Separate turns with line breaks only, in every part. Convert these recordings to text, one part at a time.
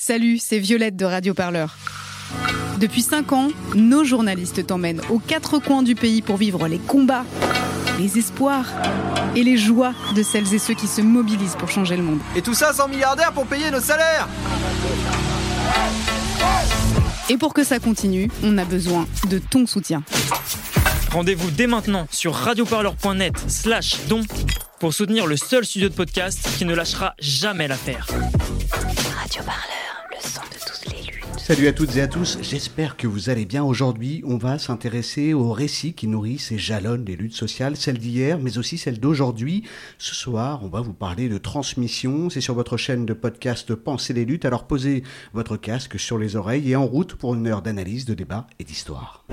Salut, c'est Violette de Radio Parleur. Depuis 5 ans, nos journalistes t'emmènent aux quatre coins du pays pour vivre les combats, les espoirs et les joies de celles et ceux qui se mobilisent pour changer le monde.
Et tout ça sans milliardaires pour payer nos salaires
Et pour que ça continue, on a besoin de ton soutien.
Rendez-vous dès maintenant sur radioparleur.net slash don pour soutenir le seul studio de podcast qui ne lâchera jamais l'affaire.
Radio Parleur,
Salut à toutes et à tous, j'espère que vous allez bien. Aujourd'hui, on va s'intéresser aux récits qui nourrissent et jalonnent les luttes sociales, celles d'hier, mais aussi celles d'aujourd'hui. Ce soir, on va vous parler de transmission. C'est sur votre chaîne de podcast Pensez les luttes. Alors posez votre casque sur les oreilles et en route pour une heure d'analyse, de débat et d'histoire.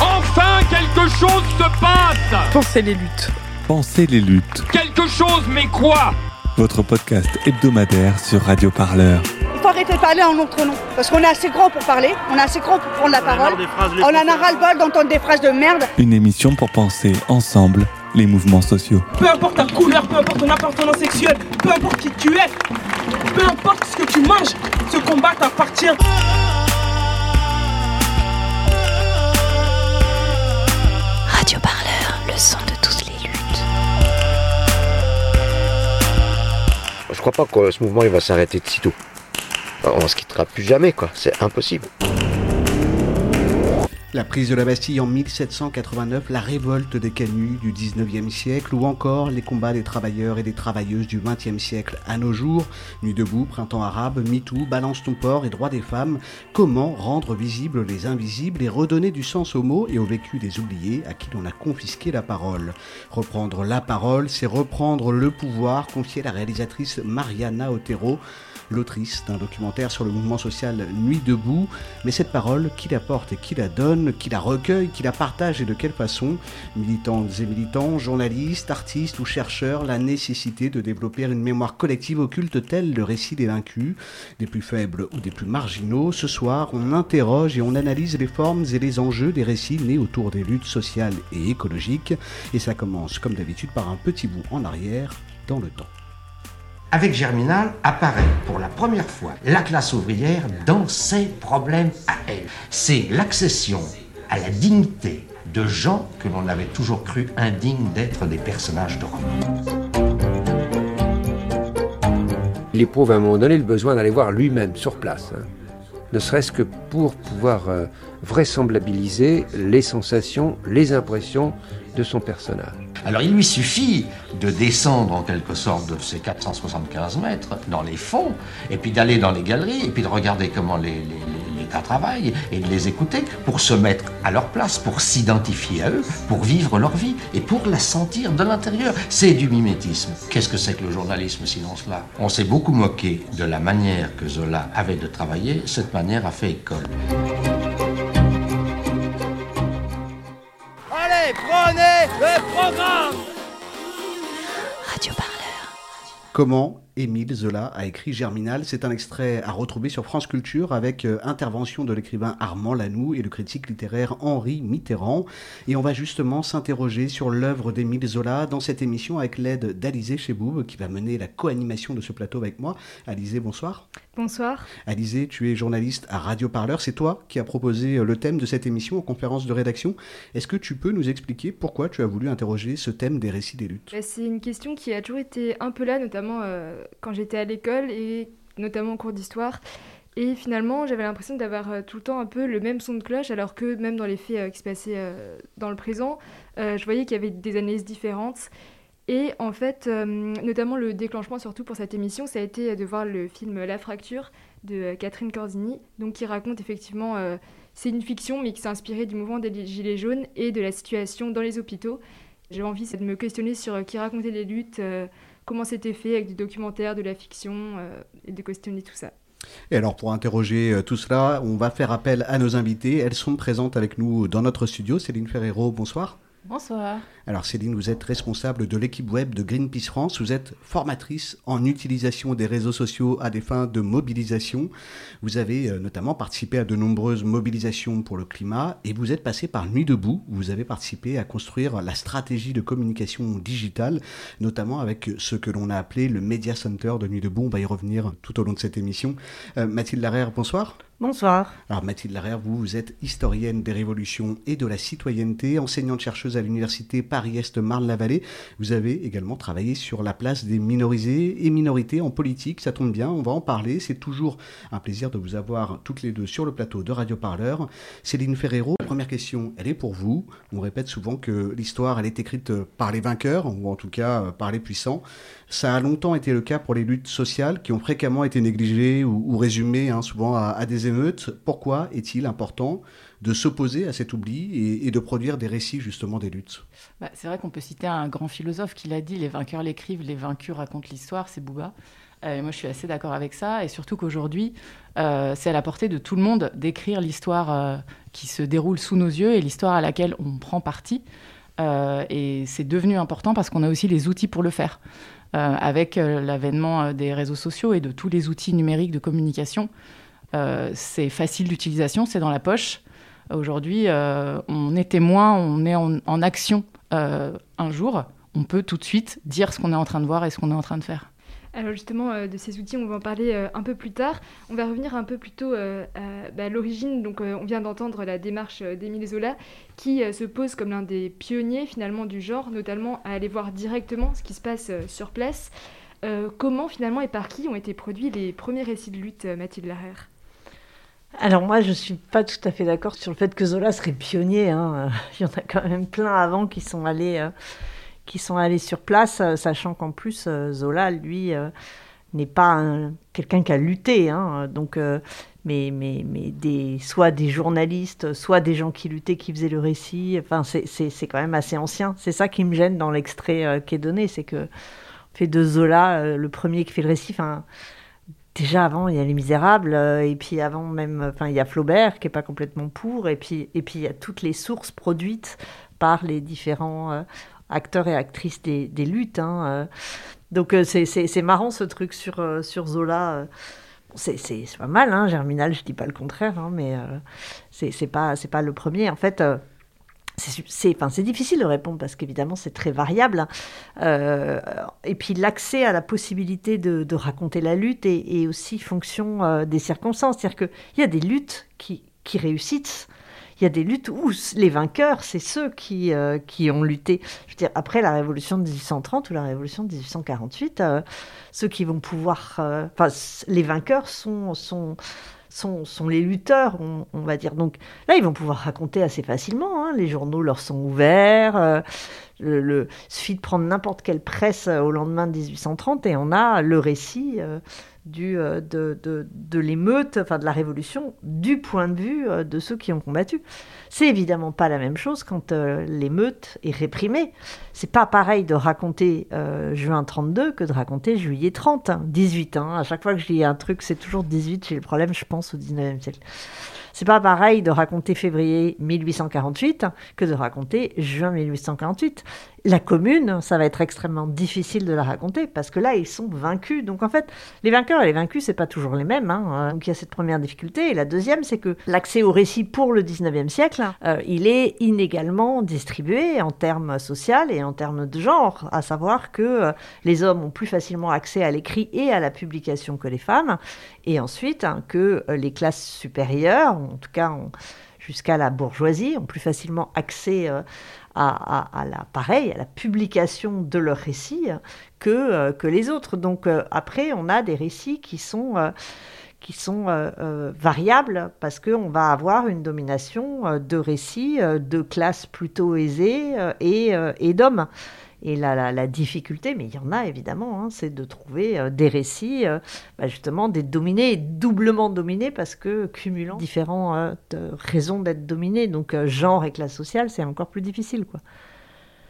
Enfin, quelque chose se passe
Pensez les luttes.
Pensez les luttes,
Quelque chose, mais quoi?
Votre podcast hebdomadaire sur Radio Parleur.
Il faut arrêter de parler en notre nom. Parce qu'on est assez grand pour parler, on est assez grand pour prendre la parole. On en a ras-le-bol d'entendre des phrases de merde.
Une émission pour penser ensemble les mouvements sociaux.
Peu importe ta couleur, peu importe ton appartenance sexuelle, peu importe qui tu es, peu importe ce que tu manges, ce combat t'appartient.
Radio Parleur, le son
crois pas que ce mouvement il va s'arrêter de sitôt. On se quittera plus jamais, quoi. C'est impossible.
La prise de la Bastille en 1789, la révolte des canuts du 19e siècle ou encore les combats des travailleurs et des travailleuses du 20e siècle à nos jours, Nuit debout, Printemps arabe, MeToo, Balance ton port et droits des femmes, comment rendre visibles les invisibles et redonner du sens aux mots et au vécu des oubliés à qui l'on a confisqué la parole? Reprendre la parole, c'est reprendre le pouvoir, confiait la réalisatrice Mariana Otero l'autrice d'un documentaire sur le mouvement social Nuit debout, mais cette parole, qui la porte et qui la donne, qui la recueille, qui la partage et de quelle façon? Militantes et militants, journalistes, artistes ou chercheurs, la nécessité de développer une mémoire collective occulte telle le récit des vaincus, des plus faibles ou des plus marginaux. Ce soir, on interroge et on analyse les formes et les enjeux des récits nés autour des luttes sociales et écologiques, et ça commence comme d'habitude par un petit bout en arrière dans le temps.
Avec Germinal apparaît pour la première fois la classe ouvrière dans ses problèmes à elle. C'est l'accession à la dignité de gens que l'on avait toujours cru indignes d'être des personnages de roman.
Il éprouve à un moment donné le besoin d'aller voir lui-même sur place. hein. Ne serait-ce que pour pouvoir euh, vraisemblabiliser les sensations, les impressions de son personnage.
Alors il lui suffit de descendre en quelque sorte de ces 475 mètres dans les fonds, et puis d'aller dans les galeries, et puis de regarder comment les, les, travaillent, et de les écouter pour se mettre à leur place, pour s'identifier à eux, pour vivre leur vie, et pour la sentir de l'intérieur. C'est du mimétisme. Qu'est-ce que c'est que le journalisme sinon cela? On s'est beaucoup moqué de la manière que Zola avait de travailler, cette manière a fait école.
Prenez le programme
Radio Parleur.
Comment Émile Zola a écrit Germinal C'est un extrait à retrouver sur France Culture avec euh, intervention de l'écrivain Armand Lanoux et le critique littéraire Henri Mitterrand. Et on va justement s'interroger sur l'œuvre d'Émile Zola dans cette émission avec l'aide d'Alizé Cheboub qui va mener la co-animation de ce plateau avec moi. Alizé, bonsoir.
Bonsoir.
Alizé, tu es journaliste à Radio Parleur. C'est toi qui as proposé euh, le thème de cette émission en conférence de rédaction. Est-ce que tu peux nous expliquer pourquoi tu as voulu interroger ce thème des récits des luttes?
Bah, C'est une question qui a toujours été un peu là, notamment euh, quand j'étais à l'école et notamment en cours d'histoire. Et finalement, j'avais l'impression d'avoir euh, tout le temps un peu le même son de cloche, alors que même dans les faits euh, qui se passaient euh, dans le présent, je voyais qu'il y avait des analyses différentes. Et en fait, notamment le déclenchement, surtout pour cette émission, ça a été de voir le film La Fracture de Catherine Corzini, donc qui raconte effectivement, c'est une fiction, mais qui s'est inspirée du mouvement des Gilets jaunes et de la situation dans les hôpitaux. J'ai envie de me questionner sur qui racontait les luttes, comment c'était fait avec du documentaire, de la fiction, euh, et de questionner tout ça.
Et alors pour interroger euh, tout cela, on va faire appel à nos invités. Elles sont présentes avec nous dans notre studio. Céline Ferrero, bonsoir.
Bonsoir.
Alors Céline, vous êtes responsable de l'équipe web de Greenpeace France. Vous êtes formatrice en utilisation des réseaux sociaux à des fins de mobilisation. Vous avez euh, notamment participé à de nombreuses mobilisations pour le climat et vous êtes passé par Nuit debout. Vous avez participé à construire la stratégie de communication digitale, notamment avec ce que l'on a appelé le Media Center de Nuit debout. On va y revenir tout au long de cette émission. Euh, Mathilde Larère, bonsoir.
Bonsoir.
Alors Mathilde Larère, vous, vous êtes historienne des révolutions et de la citoyenneté, enseignante-chercheuse à l'université Paris-Est Marne-la-Vallée. Vous avez également travaillé sur la place des minorisés et minorités en politique. Ça tombe bien, on va en parler. C'est toujours un plaisir de vous avoir toutes les deux sur le plateau de Radio Parleur. Céline Ferrero, première question, elle est pour vous. On répète souvent que l'histoire, elle est écrite par les vainqueurs, ou en tout cas par les puissants. Ça a longtemps été le cas pour les luttes sociales qui ont fréquemment été négligées ou, résumées hein, souvent à, des émeutes. Pourquoi est-il important de s'opposer à cet oubli et, de produire des récits justement des luttes
bah, C'est vrai qu'on peut citer un grand philosophe qui l'a dit, les vainqueurs l'écrivent, les vaincus racontent l'histoire, c'est Bouba. Euh, moi, je suis assez d'accord avec ça, et surtout qu'aujourd'hui, euh, c'est à la portée de tout le monde d'écrire l'histoire euh, qui se déroule sous nos yeux et l'histoire à laquelle on prend parti. et c'est devenu important parce qu'on a aussi les outils pour le faire. Euh, avec euh, l'avènement euh, des réseaux sociaux et de tous les outils numériques de communication. c'est facile d'utilisation, c'est dans la poche. Aujourd'hui, on est témoin, on est en action un jour. On peut tout de suite dire ce qu'on est en train de voir et ce qu'on est en train de faire.
Alors justement, euh, de ces outils, on va en parler euh, un peu plus tard. On va revenir un peu plus tôt euh, à bah, l'origine. Donc on vient d'entendre la démarche d'Émile Zola qui se pose comme l'un des pionniers finalement du genre, notamment à aller voir directement ce qui se passe sur place. comment finalement et par qui ont été produits les premiers récits de lutte, Mathilde Larère?
Alors moi, je ne suis pas tout à fait d'accord sur le fait que Zola serait pionnier. Hein. Il y en a quand même plein avant qui sont allés qui sont allés sur place, euh, sachant qu'en plus, euh, Zola, lui, euh, n'est pas quelqu'un qui a lutté. Hein, donc, mais, mais, mais des, soit des journalistes, soit des gens qui luttaient, qui faisaient le récit. Enfin, c'est quand même assez ancien. C'est ça qui me gêne dans l'extrait qui est donné, c'est que fait de Zola le premier qui fait le récit. Déjà avant, il y a Les Misérables, et puis avant même, enfin, il y a Flaubert qui est pas complètement pour, et puis, et puis il y a toutes les sources produites par les différents acteurs et actrices des, luttes. Hein, euh. Donc euh, c'est marrant ce truc sur, euh, sur Zola. C'est pas mal, hein, Germinal, je dis pas le contraire, hein, mais c'est pas, pas le premier. En fait, c'est difficile de répondre parce qu'évidemment c'est très variable. et puis l'accès à la possibilité de, raconter la lutte est, aussi fonction des circonstances. C'est-à-dire qu'il y a des luttes qui, réussissent il y a des luttes où les vainqueurs, c'est ceux qui, euh, qui ont lutté. Je veux dire, après la révolution de 1830 ou la révolution de 1848, euh, ceux qui vont pouvoir. Euh, enfin, les vainqueurs sont, sont, les lutteurs, on, va dire. Donc là, ils vont pouvoir raconter assez facilement. Hein. Les journaux leur sont ouverts. le, le, suffit de prendre n'importe quelle presse au lendemain de 1830 et on a le récit euh, de, de, l'émeute, enfin de la révolution, du point de vue euh, de ceux qui ont combattu. C'est évidemment pas la même chose quand euh, l'émeute est réprimée. C'est pas pareil de raconter juin 32 que de raconter juillet 30, 18. Hein. À chaque fois que je lis un truc, c'est toujours 18. J'ai le problème, je pense, au 19e siècle. C'est pas pareil de raconter février 1848 que de raconter juin 1848 la commune, ça va être extrêmement difficile de la raconter parce que là, ils sont vaincus. Donc en fait, les vainqueurs et les vaincus, c'est pas toujours les mêmes. Hein. Donc il y a cette première difficulté. Et la deuxième, c'est que l'accès au récit pour le 19e siècle, euh, il est inégalement distribué en termes sociaux et en termes de genre, à savoir que euh, les hommes ont plus facilement accès à l'écrit et à la publication que les femmes, et ensuite hein, que euh, les classes supérieures, en tout cas jusqu'à la bourgeoisie, ont plus facilement accès à, la, pareil, à la publication de leurs récits que, que les autres. Donc après, on a des récits qui sont, qui sont variables parce qu'on va avoir une domination de récits de classes plutôt aisées et, et d'hommes. Et la, la, difficulté, mais il y en a évidemment, hein, c'est de trouver euh, des récits, euh, bah, justement, des dominés, doublement dominés, parce que cumulant différentes euh, raisons d'être dominés. Donc, genre et classe sociale, c'est encore plus difficile. quoi.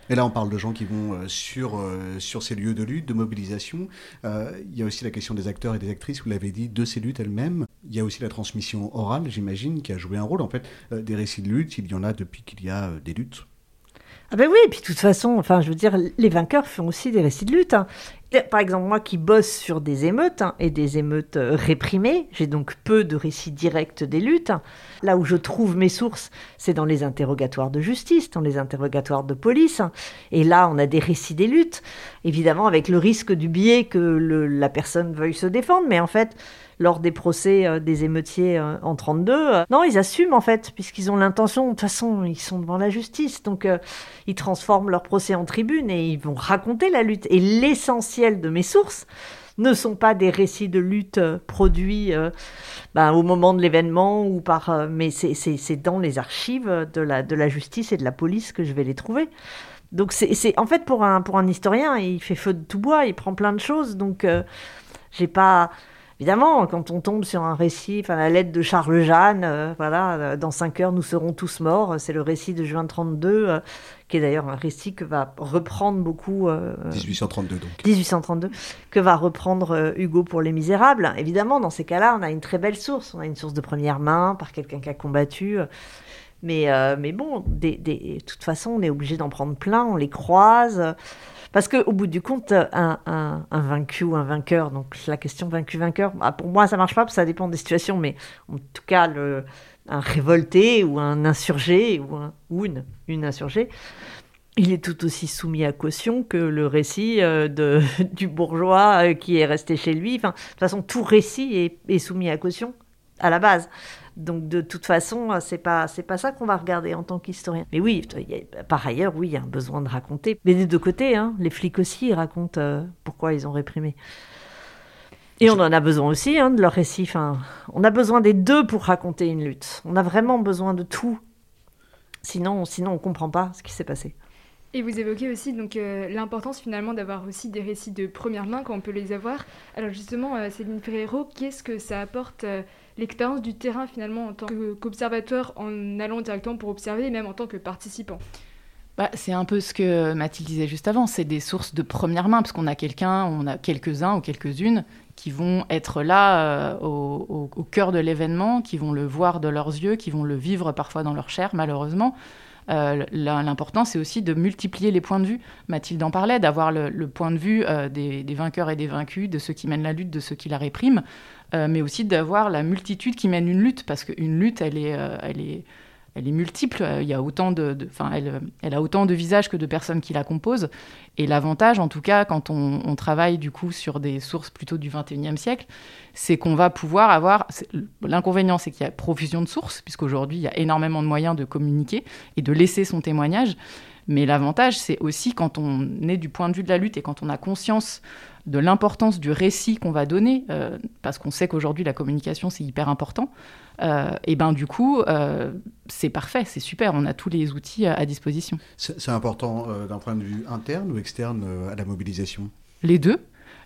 Et là, on parle de gens qui vont sur, sur ces lieux de lutte, de mobilisation. il y a aussi la question des acteurs et des actrices, vous l'avez dit, de ces luttes elles-mêmes. Il y a aussi la transmission orale, j'imagine, qui a joué un rôle. En fait, des récits de lutte, il y en a depuis qu'il y a des luttes.
Ah ben oui, et puis de toute façon, enfin, je veux dire, les vainqueurs font aussi des récits de lutte. hein. Par exemple, moi qui bosse sur des émeutes hein, et des émeutes euh, réprimées, j'ai donc peu de récits directs des luttes. Là où je trouve mes sources, c'est dans les interrogatoires de justice, dans les interrogatoires de police. Et là, on a des récits des luttes, évidemment avec le risque du biais que la personne veuille se défendre. Mais en fait, lors des procès euh, des émeutiers euh, en 32, euh, non, ils assument en fait, puisqu'ils ont l'intention. De toute façon, ils sont devant la justice, donc ils transforment leur procès en tribune et ils vont raconter la lutte. Et l'essentiel de mes sources ne sont pas des récits de lutte euh, produits euh, ben, au moment de l'événement ou par, euh, mais c'est- dans les archives de la, de la justice et de la police que je vais les trouver. Donc c'est en fait pour un pour un historien, il fait feu de tout bois, il prend plein de choses. Donc j'ai pas Évidemment, quand on tombe sur un récit, enfin la lettre de Charles Jeanne, voilà, dans 5 heures nous serons tous morts, c'est le récit de juin 32, euh, qui est d'ailleurs un récit que va reprendre beaucoup. euh,
1832 donc.
1832, que va reprendre euh, Hugo pour Les Misérables. Évidemment, dans ces cas-là, on a une très belle source. On a une source de première main par quelqu'un qui a combattu. euh, Mais, euh, mais bon, des, des- de toute façon, on est obligé d'en prendre plein, on les croise. euh, Parce qu'au bout du compte, un, un- un vaincu ou un vainqueur, donc la question vaincu-vainqueur, bah, pour moi, ça marche pas, parce que ça dépend des situations, mais en tout cas, le, un révolté ou un insurgé ou, un- une, insurgée, il est tout aussi soumis à caution que le récit euh, de, du bourgeois euh, qui est resté chez lui. Enfin, de toute façon, tout récit est, est soumis à caution à la base. Donc de toute façon, euh, c'est pas c'est pas ça qu'on va regarder en tant qu'historien. Mais oui, par ailleurs, oui, il y a un besoin de raconter. Mais des deux côtés, hein, les flics aussi racontent pourquoi ils ont réprimé. Et on en a besoin aussi hein, de leur récit. Enfin, on a besoin des deux pour raconter une lutte. On a vraiment besoin de tout. Sinon, sinon on comprend pas ce qui s'est passé.
Et vous évoquez aussi donc euh, l'importance finalement d'avoir aussi des récits de première main quand on peut les avoir. Alors justement, euh, Céline Ferrero, qu'est-ce que ça apporte euh, l'expérience du terrain finalement en tant qu'observateur en allant directement pour observer et même en tant que participant?
Bah, c'est un peu ce que Mathilde disait juste avant, c'est des sources de première main, parce qu'on a quelqu'un, on a quelques-uns ou quelques-unes qui vont être là euh, au, cœur de l'événement, qui vont le voir de leurs yeux, qui vont le vivre parfois dans leur chair, malheureusement. Euh, L'important, c'est aussi de multiplier les points de vue. Mathilde en parlait, d'avoir le, point de vue euh, des, des vainqueurs et des vaincus, de ceux qui mènent la lutte, de ceux qui la répriment, mais aussi d'avoir la multitude qui mène une lutte, parce qu'une lutte, elle est, elle est, elle est multiple. Euh, Il y a autant de, elle, a autant de visages que de personnes qui la composent. Et l'avantage, en tout cas, quand on, travaille du coup sur des sources plutôt du 21e siècle, c'est qu'on va pouvoir avoir. L'inconvénient, c'est qu'il y a profusion de sources, puisqu'aujourd'hui, il y a énormément de moyens de communiquer et de laisser son témoignage. Mais l'avantage, c'est aussi quand on est du point de vue de la lutte et quand on a conscience de l'importance du récit qu'on va donner, euh, parce qu'on sait qu'aujourd'hui la communication c'est hyper important, euh, et ben du coup euh, c'est parfait, c'est super, on a tous les outils à, à disposition.
C'est important euh, d'un point de vue interne ou externe euh, à la mobilisation?
Les deux.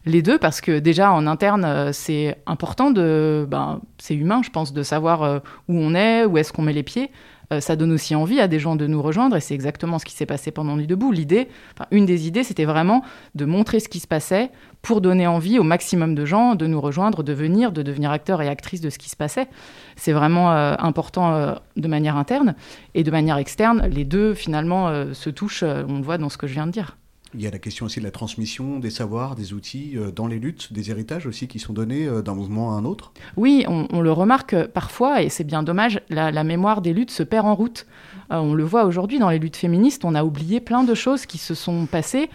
Les deux, parce que déjà en interne, euh, c'est important de. Ben, c'est humain, je pense, de savoir euh, où on est, où est-ce qu'on met les pieds. Euh, ça donne aussi envie à des gens de nous rejoindre, et c'est exactement ce qui s'est passé pendant Nuit debout. L'idée, une des idées, c'était vraiment de montrer ce qui se passait pour donner envie au maximum de gens de nous rejoindre, de venir, de devenir acteurs et actrices de ce qui se passait. C'est vraiment euh, important euh, de manière interne, et de manière externe, les deux finalement se touchent, on le voit dans ce que je viens de dire.
Il y a la question aussi de la transmission des savoirs, des outils euh, dans les luttes, des héritages aussi qui sont donnés euh, d'un mouvement à un autre.
Oui, on, le remarque parfois, et c'est bien dommage, la, mémoire des luttes se perd en route. Euh, on le voit aujourd'hui dans les luttes féministes, on a oublié plein de choses qui se sont passées,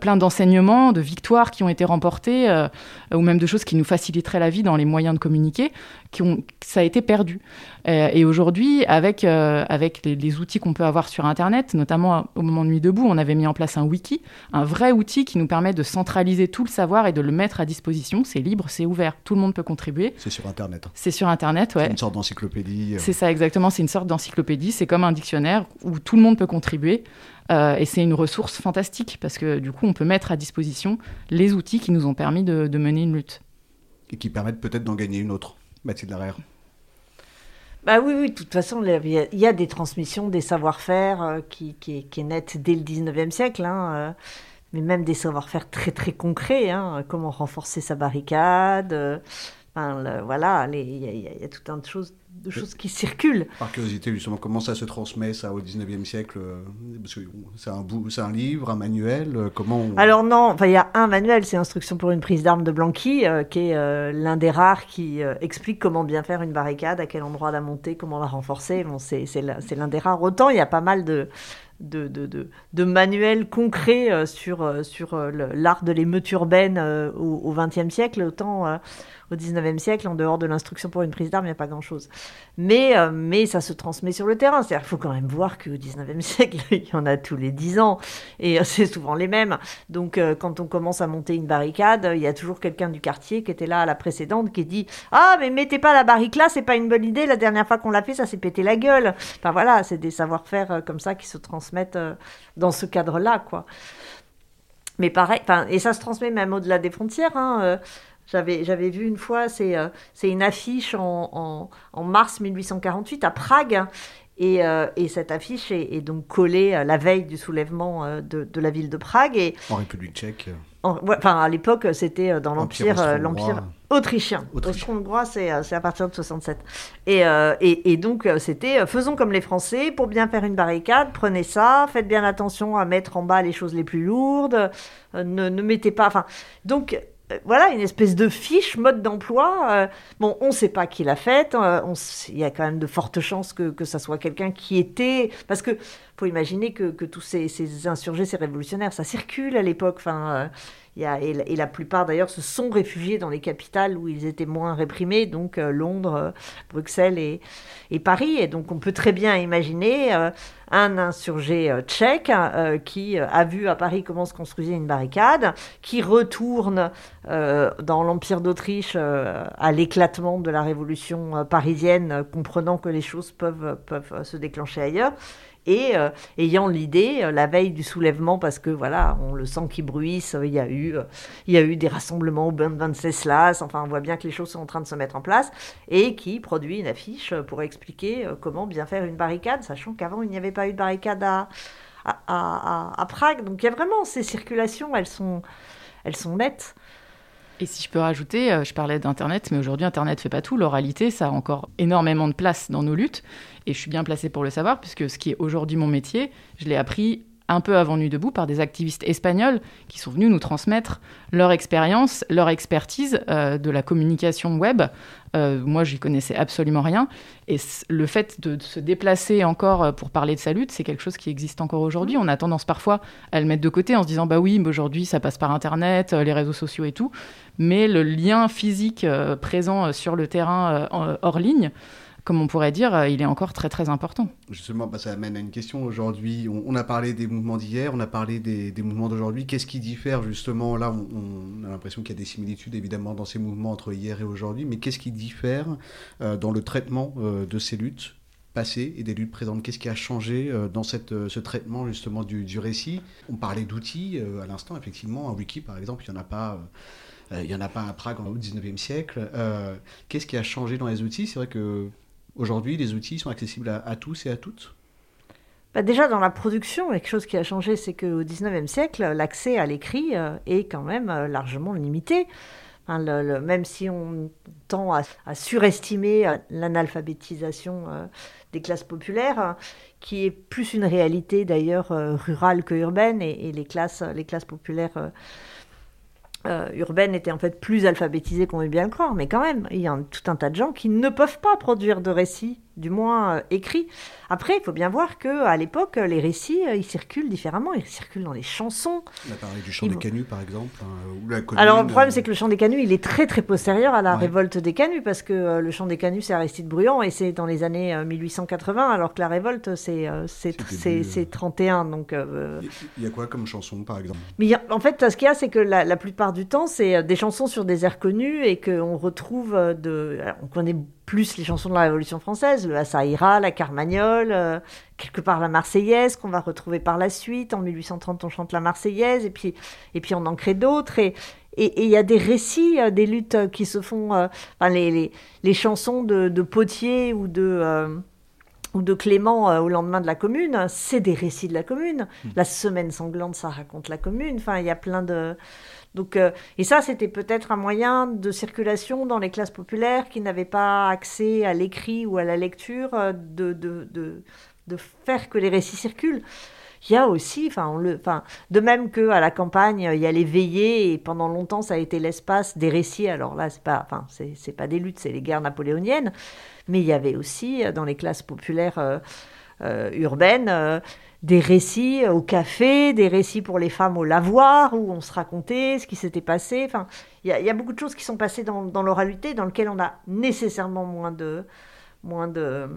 plein d'enseignements, de victoires qui ont été remportées, euh, ou même de choses qui nous faciliteraient la vie dans les moyens de communiquer, qui ont, ça a été perdu. Euh, et aujourd'hui, avec, euh, avec les, les outils qu'on peut avoir sur Internet, notamment au moment de Nuit debout, on avait mis en place un wiki, un vrai outil qui nous permet de centraliser tout le savoir et de le mettre à disposition. C'est libre, c'est ouvert, tout le monde peut contribuer.
C'est sur Internet.
C'est sur Internet, ouais.
C'est une sorte d'encyclopédie. euh.
C'est ça exactement, c'est une sorte d'encyclopédie, c'est comme un dictionnaire où tout le monde peut contribuer. Euh, et c'est une ressource fantastique parce que du coup, on peut mettre à disposition les outils qui nous ont permis de, de mener une lutte.
Et qui permettent peut-être d'en gagner une autre. Mathilde Larère.
Bah oui, oui, de toute façon, il y a- des transmissions, des savoir-faire euh, qui, qui, est- qui est nette dès le 19e siècle, hein, euh, mais même des savoir-faire très très concrets, hein, comment renforcer sa barricade, voilà, il y, a tout un de choses, de choses qui circulent.
Par curiosité, justement, comment ça se transmet ça au 19e siècle c'est un, c'est un livre, un manuel comment
Alors non, il y a un manuel, c'est Instruction pour une prise d'armes de Blanqui, qui est l'un des rares qui explique comment bien faire une barricade, à quel endroit la monter, comment la renforcer. Bon, c'est, c'est l'un des rares. Autant il y a pas mal de, de, de, de, manuels concrets euh, sur, euh, sur euh, l'art de l'émeute urbaine au XXe siècle, autant au 19e siècle, en dehors de l'instruction pour une prise d'armes, il n'y a pas grand-chose. Mais, euh, mais ça se transmet sur le terrain. C'est-à-dire qu'il faut quand même voir qu'au 19e siècle, il y en a tous les 10 ans. Et euh, c'est souvent les mêmes. Donc euh, quand on commence à monter une barricade, il y a toujours quelqu'un du quartier qui était là à la précédente qui dit Ah, mais mettez pas la barricade là, c'est pas une bonne idée. La dernière fois qu'on l'a fait, ça s'est pété la gueule. Enfin voilà, c'est des savoir-faire comme ça qui se transmettent dans ce cadre-là, quoi. Mais pareil, et ça se transmet même au-delà des frontières. Hein, j'avais, j'avais vu une fois, c'est, euh, c'est une affiche en, en, mars 1848 à Prague. Et, euh, et cette affiche est, donc collée euh, la veille du soulèvement de, de, la ville de Prague. Et,
en République tchèque
Enfin, à l'époque, c'était dans l'Empire, l'empire autrichien. Austro-hongrois, c'est, c'est à partir de 67. Et, et, et donc, c'était faisons comme les Français, pour bien faire une barricade, prenez ça, faites bien attention à mettre en bas les choses les plus lourdes, ne, ne mettez pas. Enfin, donc, euh, voilà, une espèce de fiche, mode d'emploi. Euh, bon, on ne sait pas qui l'a faite. Euh, il y a quand même de fortes chances que, que ça soit quelqu'un qui était. Parce que faut imaginer que, que tous ces, ces, insurgés, ces révolutionnaires, ça circule à l'époque. Enfin, et, la, plupart d'ailleurs se sont réfugiés dans les capitales où ils étaient moins réprimés, donc euh, Londres, euh, Bruxelles et, Paris. Et donc on peut très bien imaginer euh, un insurgé tchèque qui a vu à Paris comment se construisait une barricade, qui retourne dans l'Empire d'Autriche à l'éclatement de la révolution parisienne, comprenant que les choses peuvent, peuvent se déclencher ailleurs et euh, ayant l'idée, euh, la veille du soulèvement, parce que voilà, on le sent qui bruisse, il y a eu, euh, il y a eu des rassemblements au bain de Venceslas, enfin on voit bien que les choses sont en train de se mettre en place, et qui produit une affiche pour expliquer comment bien faire une barricade, sachant qu'avant il n'y avait pas eu de barricade à, à, à, à, Prague. Donc il y a vraiment ces circulations, elles sont, elles sont nettes.
Et si je peux rajouter, je parlais d'Internet, mais aujourd'hui Internet fait pas tout. L'oralité, ça a encore énormément de place dans nos luttes. Et je suis bien placée pour le savoir, puisque ce qui est aujourd'hui mon métier, je l'ai appris un peu avant Nuit debout par des activistes espagnols qui sont venus nous transmettre leur expérience, leur expertise euh, de la communication web. Euh, moi, j'y connaissais absolument rien. Et le fait de, se déplacer encore euh, pour parler de sa lutte, c'est quelque chose qui existe encore aujourd'hui. On a tendance parfois à le mettre de côté en se disant bah oui, mais aujourd'hui ça passe par Internet, les réseaux sociaux et tout. Mais le lien physique présent sur le terrain hors ligne, comme on pourrait dire, euh, il est encore très très important.
Justement, bah, ça amène à une question aujourd'hui. On, a parlé des mouvements d'hier, on a parlé des, mouvements d'aujourd'hui. Qu'est-ce qui diffère justement? Là, on, a l'impression qu'il y a des similitudes évidemment dans ces mouvements entre hier et aujourd'hui, mais qu'est-ce qui diffère euh, dans le traitement euh, de ces luttes passées et des luttes présentes? Qu'est-ce qui a changé dans cette, ce traitement justement du, du récit? On parlait d'outils à l'instant, effectivement. Un wiki, par exemple, il n'y en a pas. il n'y en a pas à Prague au 19e siècle. Qu'est-ce qui a changé dans les outils? C'est vrai que Aujourd'hui, les outils sont accessibles à, tous et à toutes
bah déjà, dans la production, quelque chose qui a changé, c'est qu'au XIXe siècle, l'accès à l'écrit euh, est quand même euh, largement limité. même si on tend à, surestimer euh, l'analphabétisation des classes populaires, qui est plus une réalité d'ailleurs rurale que urbaine, et, les, classes, les classes populaires urbaine était en fait plus alphabétisée qu'on veut bien croire, mais quand même, il y a tout un tas de gens qui ne peuvent pas produire de récits du moins euh, écrit. Après, il faut bien voir que à l'époque, les récits, euh, ils circulent différemment. Ils circulent dans les chansons.
On a parlé du chant des canuts, par exemple.
Hein, Alors, le problème, c'est que le chant des canuts, il est très, très postérieur à la révolte des canuts, parce que euh, le chant des canuts, c'est Aristide Bruand, et c'est dans les années 1880, alors que la révolte, c'est c'est 31. Donc,
il y a quoi comme chanson, par exemple?
Mais En fait, ce qu'il y a, c'est que la, la, plupart du temps, c'est des chansons sur des airs connus, et qu'on retrouve de... on connaît plus les chansons de la Révolution française, le Assaïra, la Carmagnole, euh, quelque part la Marseillaise qu'on va retrouver par la suite. En 1830, on chante la Marseillaise et puis, et puis on en crée d'autres. Et il y a des récits, euh, des luttes euh, qui se font, les, les, les, chansons de, de, Potier ou de ou de Clément au lendemain de la Commune, c'est des récits de la Commune. Hmm. La semaine sanglante, ça raconte la Commune. Enfin, il y a plein de Donc, euh, et ça, c'était peut-être un moyen de circulation dans les classes populaires qui n'avaient pas accès à l'écrit ou à la lecture, euh, de, de, de, de, faire que les récits circulent. Il y a aussi, enfin, le, enfin, de même que à la campagne, il y a les veillées et pendant longtemps, ça a été l'espace des récits. Alors là, c'est pas, enfin, c'est, pas des luttes, c'est les guerres napoléoniennes, mais il y avait aussi dans les classes populaires euh, urbaines des récits au café, des récits pour les femmes au lavoir, où on se racontait ce qui s'était passé. Enfin, il y, a beaucoup de choses qui sont passées dans, l'oralité, dans lesquelles on a nécessairement moins de, moins de,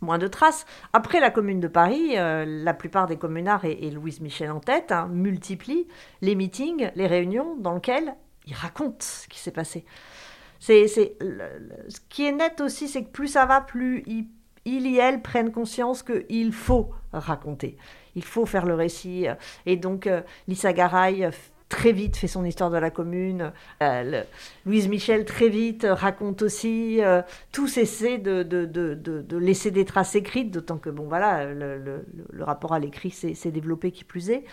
moins de traces. Après la Commune de Paris, euh, la plupart des communards, et, Louise Michel en tête, hein, multiplient les meetings, les réunions dans lesquelles ils racontent ce qui s'est passé. C'est, ce qui est net aussi, c'est que plus ça va, plus ils il et elle prennent conscience qu'il faut raconter, il faut faire le récit. Et donc, euh, Lisa Garay euh, très vite fait son histoire de la commune. Euh, Louise Michel très vite raconte aussi. tous essaient de, de, de, de, laisser des traces écrites, d'autant que bon voilà, le, le rapport à l'écrit s'est développé qui plus est.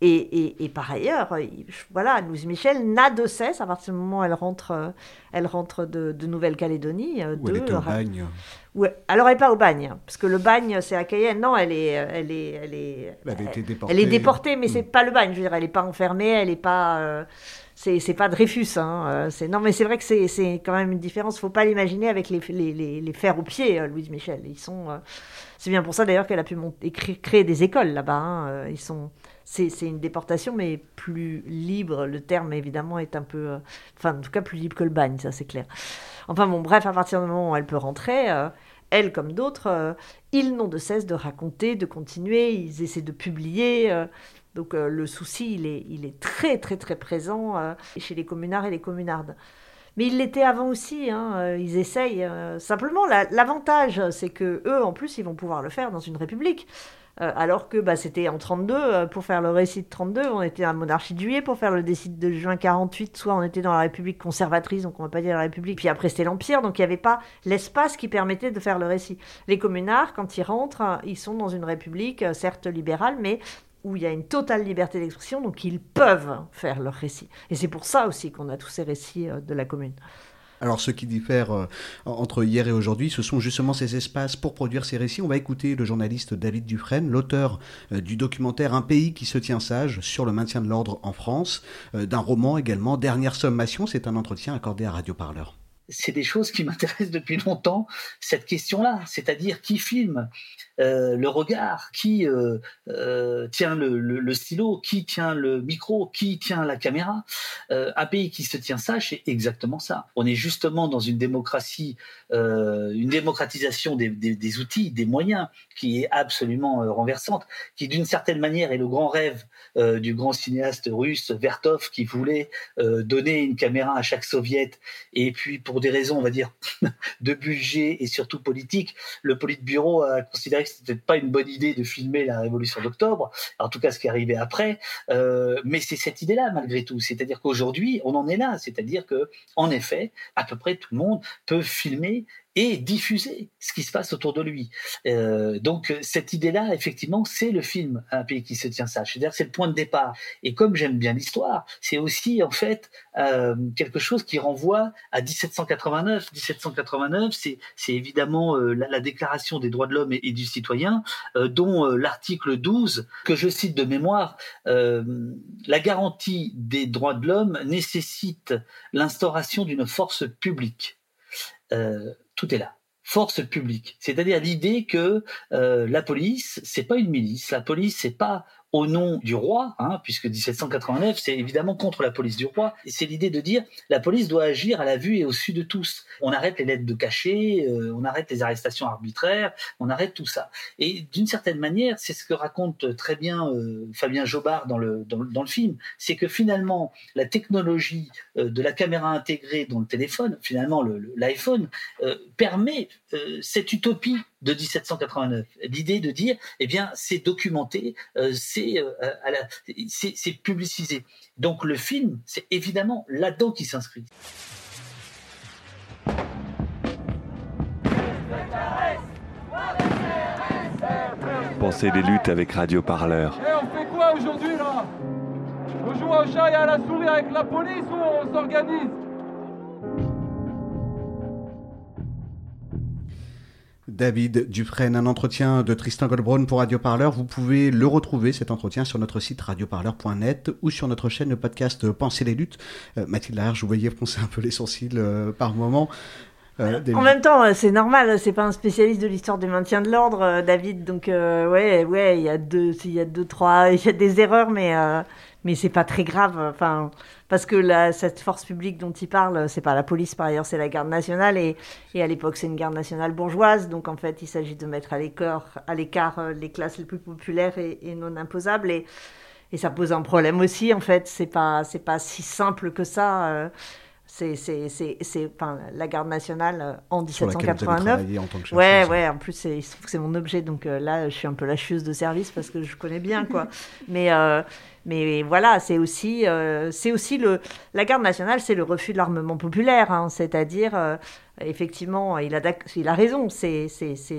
Et, et, par ailleurs, voilà, Louise Michel n'a de cesse, à partir du moment où elle rentre, elle rentre de, de Nouvelle-Calédonie.
de, elle est au bagne.
Alors elle n'est pas au bagne, parce que le bagne c'est à Cayenne. Non, elle est, elle est, elle est,
elle,
déportée. elle est déportée, mais c'est mm. pas le bagne. Je veux dire, elle n'est pas enfermée, elle n'est pas, euh, c'est, pas Dreyfus. Hein. Euh, c'est non, mais c'est vrai que c'est, quand même une différence. Faut pas l'imaginer avec les, les, les, les fers aux pieds, euh, Louise Michel. Ils sont, c'est bien pour ça d'ailleurs qu'elle a pu monter, créer des écoles là-bas. Hein. Ils sont c'est une déportation, mais plus libre. Le terme, évidemment, est un peu. Euh, enfin, en tout cas, plus libre que le bagne, ça, c'est clair. Enfin, bon, bref, à partir du moment où elle peut rentrer, euh, elle comme d'autres, euh, ils n'ont de cesse de raconter, de continuer, ils essaient de publier. donc, le souci, il est, très, très, très présent chez les communards et les communardes. Mais il l'était avant aussi, hein, ils essayent. simplement, l'avantage, c'est que eux, en plus, ils vont pouvoir le faire dans une république. Euh, alors que bah, c'était en 32, euh, pour faire le récit de 32, on était dans la monarchie de juillet, pour faire le décide de juin 48, soit on était dans la République conservatrice, donc on va pas dire la République, puis après c'était l'Empire, donc il n'y avait pas l'espace qui permettait de faire le récit. Les communards, quand ils rentrent, ils sont dans une République, euh, certes libérale, mais où il y a une totale liberté d'expression, donc ils peuvent faire leur récit. Et c'est pour ça aussi qu'on a tous ces récits de la commune.
Alors, ce qui diffère euh, entre hier et aujourd'hui, ce sont justement ces espaces pour produire ces récits. On va écouter le journaliste David Dufresne, l'auteur euh, du documentaire Un pays qui se tient sage sur le maintien de l'ordre en France, euh, d'un roman également, Dernière sommation. C'est un entretien accordé à Radio Parleur
c'est des choses qui m'intéressent depuis longtemps, cette question-là, c'est-à-dire qui filme? Euh, le regard, qui euh, euh, tient le, stylo, qui tient le micro, qui tient la caméra. un pays qui se tient ça, c'est exactement ça. On est justement dans une démocratie, une démocratisation des, des, des, outils, des moyens, qui est absolument renversante, qui d'une certaine manière est le grand rêve du grand cinéaste russe Vertov qui voulait donner une caméra à chaque soviète et puis pour des raisons, on va dire, de budget et surtout politique, le Politburo a considéré que c'était pas une bonne idée de filmer la Révolution d'octobre, en tout cas ce qui est arrivé après. Euh, mais c'est cette idée-là malgré tout, c'est-à-dire qu'aujourd'hui on en est là, c'est-à-dire que en effet, à peu près tout le monde peut filmer et diffuser ce qui se passe autour de lui. Euh, donc cette idée-là, effectivement, c'est le film Un pays qui se tient sage. C'est-à-dire c'est le point de départ. Et comme j'aime bien l'histoire, c'est aussi en fait euh, quelque chose qui renvoie à 1789. 1789, c'est c'est évidemment euh, la, Déclaration des droits de l'homme et, du citoyen, euh, dont euh, l'article 12, que je cite de mémoire, la garantie des droits de l'homme nécessite l'instauration d'une force publique. Euh, tout est là. Force publique, c'est-à-dire l'idée que euh, la police, c'est pas une milice, la police, c'est pas au nom du roi, hein, puisque 1789, c'est évidemment contre la police du roi. C'est l'idée de dire la police doit agir à la vue et au su de tous. On arrête les lettres de cachet, euh, on arrête les arrestations arbitraires, on arrête tout ça. Et d'une certaine manière, c'est ce que raconte très bien euh, Fabien Jobard dans le, dans, dans le film, c'est que finalement, la technologie euh, de la caméra intégrée dans le téléphone, finalement l'iPhone, permet cette utopie de 1789. L'idée de dire, eh bien, c'est documenté, euh, euh, c'est c'est publicisé. Donc le film, c'est évidemment là-dedans qui s'inscrit.
Pensez des luttes avec Radio Parleur.
Eh, on fait quoi aujourd'hui là?
On joue au chat et à la souris avec la police ou on s'organise?
David Dufresne, un entretien de Tristan Goldbraun pour Radio Parleur. Vous pouvez le retrouver, cet entretien, sur notre site radioparleur.net ou sur notre chaîne de podcast Penser les luttes. Euh, Mathilde Laher, je vous voyais froncer un peu les sourcils euh, par moment.
Euh, en même temps, c'est normal, c'est pas un spécialiste de l'histoire du maintien de l'ordre, David. Donc, ouais, ouais, il y a deux, il y a deux, trois, il y a des erreurs, mais mais c'est pas très grave. Enfin, parce que la, cette force publique dont il parle, c'est pas la police par ailleurs, c'est la garde nationale et, et à l'époque c'est une garde nationale bourgeoise. Donc en fait, il s'agit de mettre à l'écart, à l'écart les classes les plus populaires et, et non imposables et, et ça pose un problème aussi. En fait, c'est pas c'est pas si simple que ça. C'est, c'est, c'est, c'est enfin, la garde nationale euh, en 1789.
En tant que
ouais, ouais, en plus, c'est, il se trouve que c'est mon objet, donc euh, là, je suis un peu la chieuse de service parce que je connais bien, quoi. mais, euh, mais voilà, c'est aussi, c'est aussi le. La garde nationale, c'est le refus de l'armement populaire, hein, c'est-à-dire effectivement, il a, il a raison, c'est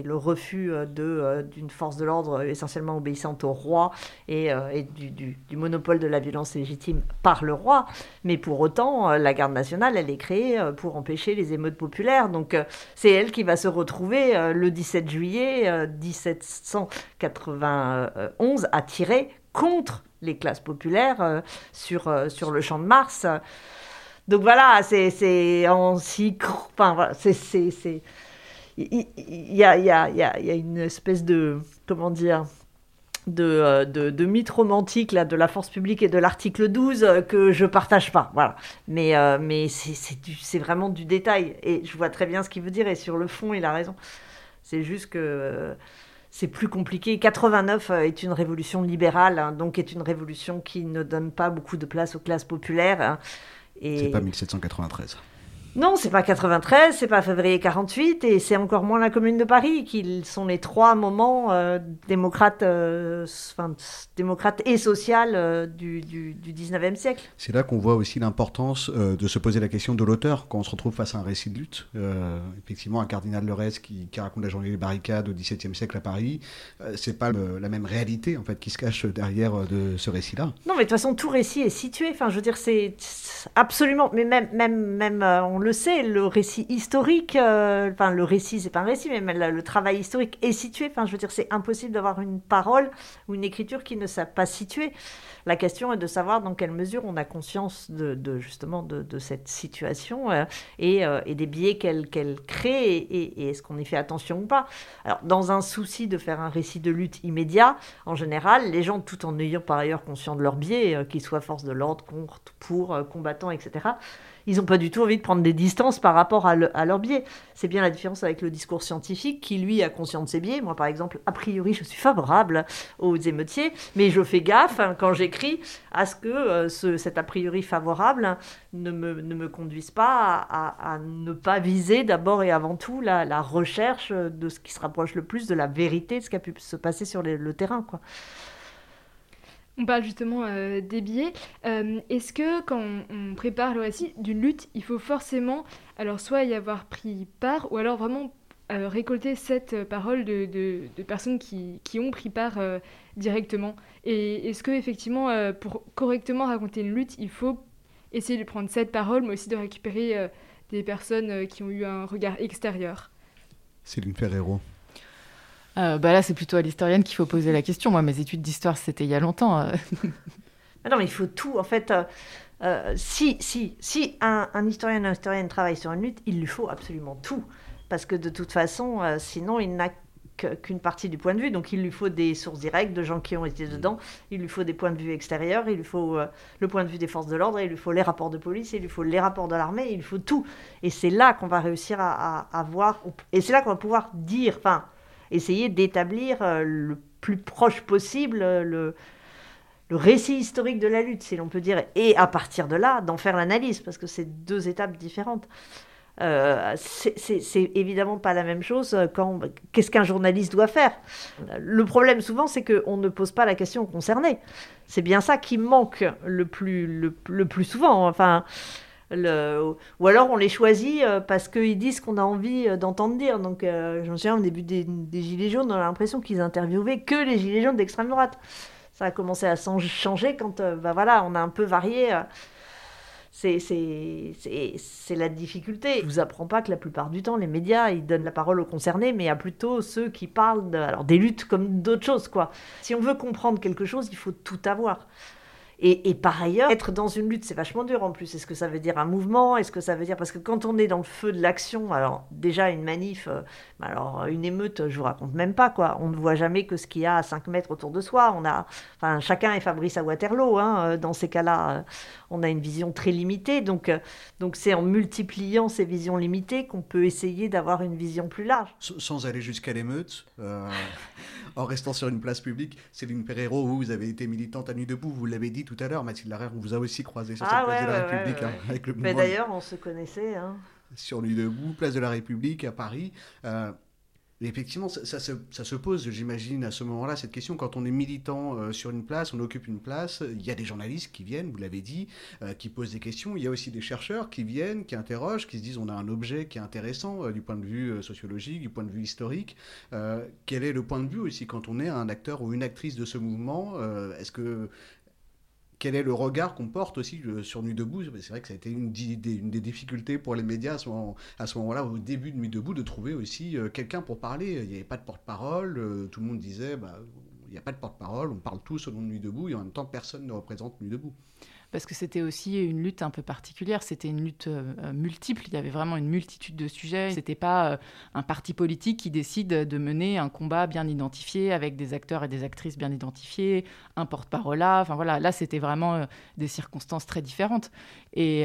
le refus euh, euh, d'une force de l'ordre essentiellement obéissante au roi et, euh, du, du, monopole de la violence légitime par le roi. Mais pour autant, la garde nationale, elle est créée pour empêcher les émeutes populaires. Donc c'est elle qui va se retrouver le 17 juillet 1791 à tirer contre les classes populaires sur, sur le champ de Mars. Donc voilà, c'est en si... Enfin, voilà, c'est... Il y a, y, a, y, a, y a une espèce de... Comment dire de, euh, de, de, mythe romantique là, de la force publique et de l'article 12 euh, que je partage pas. Voilà. Mais, euh, mais c'est vraiment du détail. Et je vois très bien ce qu'il veut dire. Et sur le fond, il a raison. C'est juste que c'est plus compliqué. 89 est une révolution libérale, hein, donc est une révolution qui ne donne pas beaucoup de place aux classes populaires. Hein.
C'est pas 1793.
Non, c'est pas 93, c'est pas février 48, et c'est encore moins la Commune de Paris, qui sont les trois moments euh, démocrates, euh, enfin, démocrates et social euh, du, du, du, 19e siècle.
C'est là qu'on voit aussi l'importance de se poser la question de l'auteur quand on se retrouve face à un récit de lutte. effectivement, un cardinal Leurès qui, qui, raconte la journée des barricades au XVIIe siècle à Paris, c'est pas la même réalité en fait qui se cache derrière de ce récit-là.
Non, mais de toute façon, tout récit est situé. Enfin, je veux dire, c'est absolument, mais même, même, même, on le sait, le récit historique, euh, enfin le récit, c'est pas un récit, mais le, travail historique est situé. Enfin, je veux dire, c'est impossible d'avoir une parole ou une écriture qui ne soit pas située. La question est de savoir dans quelle mesure on a conscience de, justement de, cette situation euh, euh, et, des biais qu'elle crée et, et est-ce qu'on y fait attention ou pas. Alors, dans un souci de faire un récit de lutte immédiat, en général, les gens, tout en ayant par ailleurs conscience de leurs biais, qu'ils soient force de l'ordre, contre, pour, combattants, etc., ils n'ont pas du tout envie de prendre des distances par rapport à, leurs biais. C'est bien la différence avec le discours scientifique qui, lui, a conscience de ses biais. Moi, par exemple, a priori, je suis favorable aux émeutiers, mais je fais gaffe hein, quand j'écris à ce que euh, ce, cet a priori favorable ne me, ne me conduise pas à, ne pas viser d'abord et avant tout la, recherche de ce qui se rapproche le plus de la vérité de ce qui a pu se passer sur le terrain.
On parle justement euh, des biais. Euh, est-ce que quand on, prépare le récit d'une lutte, il faut forcément, alors soit y avoir pris part, ou alors vraiment euh, récolter cette parole de, de, personnes qui, qui, ont pris part directement? Et est-ce que effectivement, pour correctement raconter une lutte, il faut essayer de prendre cette parole, mais aussi de récupérer des personnes qui ont eu un regard extérieur?
Céline Ferrero.
Euh, bah là, c'est plutôt à l'historienne qu'il faut poser la question. Moi, mes études d'histoire, c'était il y a longtemps. Euh.
non, mais il faut tout. En fait, euh, si, si, si un, historien ou une historienne travaille sur une lutte, il lui faut absolument tout. Parce que de toute façon, sinon, il n'a qu'une partie du point de vue. Donc, il lui faut des sources directes de gens qui ont été dedans. Il lui faut des points de vue extérieurs. Il lui faut le point de vue des forces de l'ordre. Il lui faut les rapports de police. Il lui faut les rapports de l'armée. Il lui faut tout. Et c'est là qu'on va réussir à, à, à voir. Et c'est là qu'on va pouvoir dire. Enfin, essayer d'établir euh, le plus proche possible euh, le, récit historique de la lutte, si l'on peut dire, et à partir de là, d'en faire l'analyse, parce que c'est deux étapes différentes. Euh, c'est évidemment pas la même chose quand qu'est-ce qu'un journaliste doit faire? Le problème souvent, c'est qu'on ne pose pas la question concernée. C'est bien ça qui manque le plus, le plus souvent. Enfin, ou alors on les choisit euh, parce qu'ils disent qu'on a envie euh, d'entendre dire. Donc euh, j'en sais au début des, Gilets jaunes, on a l'impression qu'ils interviewaient que les Gilets jaunes d'extrême droite. Ça a commencé à changer quand bah voilà, on a un peu varié c'est la difficulté. Je vous apprends pas que la plupart du temps, les médias, ils donnent la parole aux concernés, mais à plutôt ceux qui parlent alors, des luttes comme d'autres choses. quoi. Si on veut comprendre quelque chose, il faut tout avoir. Et, par ailleurs, être dans une lutte, c'est vachement dur en plus. Est-ce que ça veut dire un mouvement? Est-ce que ça veut dire... Parce que quand on est dans le feu de l'action, alors déjà une manif, euh, alors une émeute, je vous raconte même pas, quoi. On ne voit jamais que ce qu'il y a à 5 mètres autour de soi. On a... Enfin, chacun est Fabrice à Waterloo, hein, euh, dans ces cas-là. Euh, on a une vision très limitée. Donc, donc c'est en multipliant ces visions limitées qu'on peut essayer d'avoir une vision plus large.
Sans aller jusqu'à l'émeute, en restant sur une place publique, Céline Perrero, vous avez été militante à Nuit Debout, vous l'avez dit tout à l'heure, Mathilde Larère, on vous a aussi croisé sur
ah
cette place de la République hein,
avec le Mais d'ailleurs, on se connaissait. Hein.
Sur Nuit Debout, place de la République à Paris. Euh, effectivement, ça, se, pose, j'imagine, à ce moment-là, cette question. Quand on est militant euh, sur une place, on occupe une place, il y a des journalistes qui viennent, vous l'avez dit, euh, qui posent des questions. Il y a aussi des chercheurs qui viennent, qui interrogent, qui se disent on a un objet qui est intéressant euh, du point de vue sociologique, du point de vue historique. quel est le point de vue aussi quand on est un acteur ou une actrice de ce mouvement? Est-ce que quel est le regard qu'on porte aussi euh, sur Nuit debout C'est vrai que ça a été une, des difficultés pour les médias à ce moment-là, au début de Nuit debout, de trouver aussi euh, quelqu'un pour parler. Il n'y avait pas de porte-parole, euh, tout le monde disait, bah, il n'y a pas de porte-parole, on parle tous au nom de Nuit debout, et en même temps, personne ne représente Nuit debout
parce que c'était aussi une lutte un peu particulière, c'était une lutte euh, euh, multiple, il y avait vraiment une multitude de sujets. C'était pas euh, un parti politique qui décide de mener un combat bien identifié avec des acteurs et des actrices bien identifiés, un porte-parole là, enfin voilà, là c'était vraiment des circonstances très différentes. Et,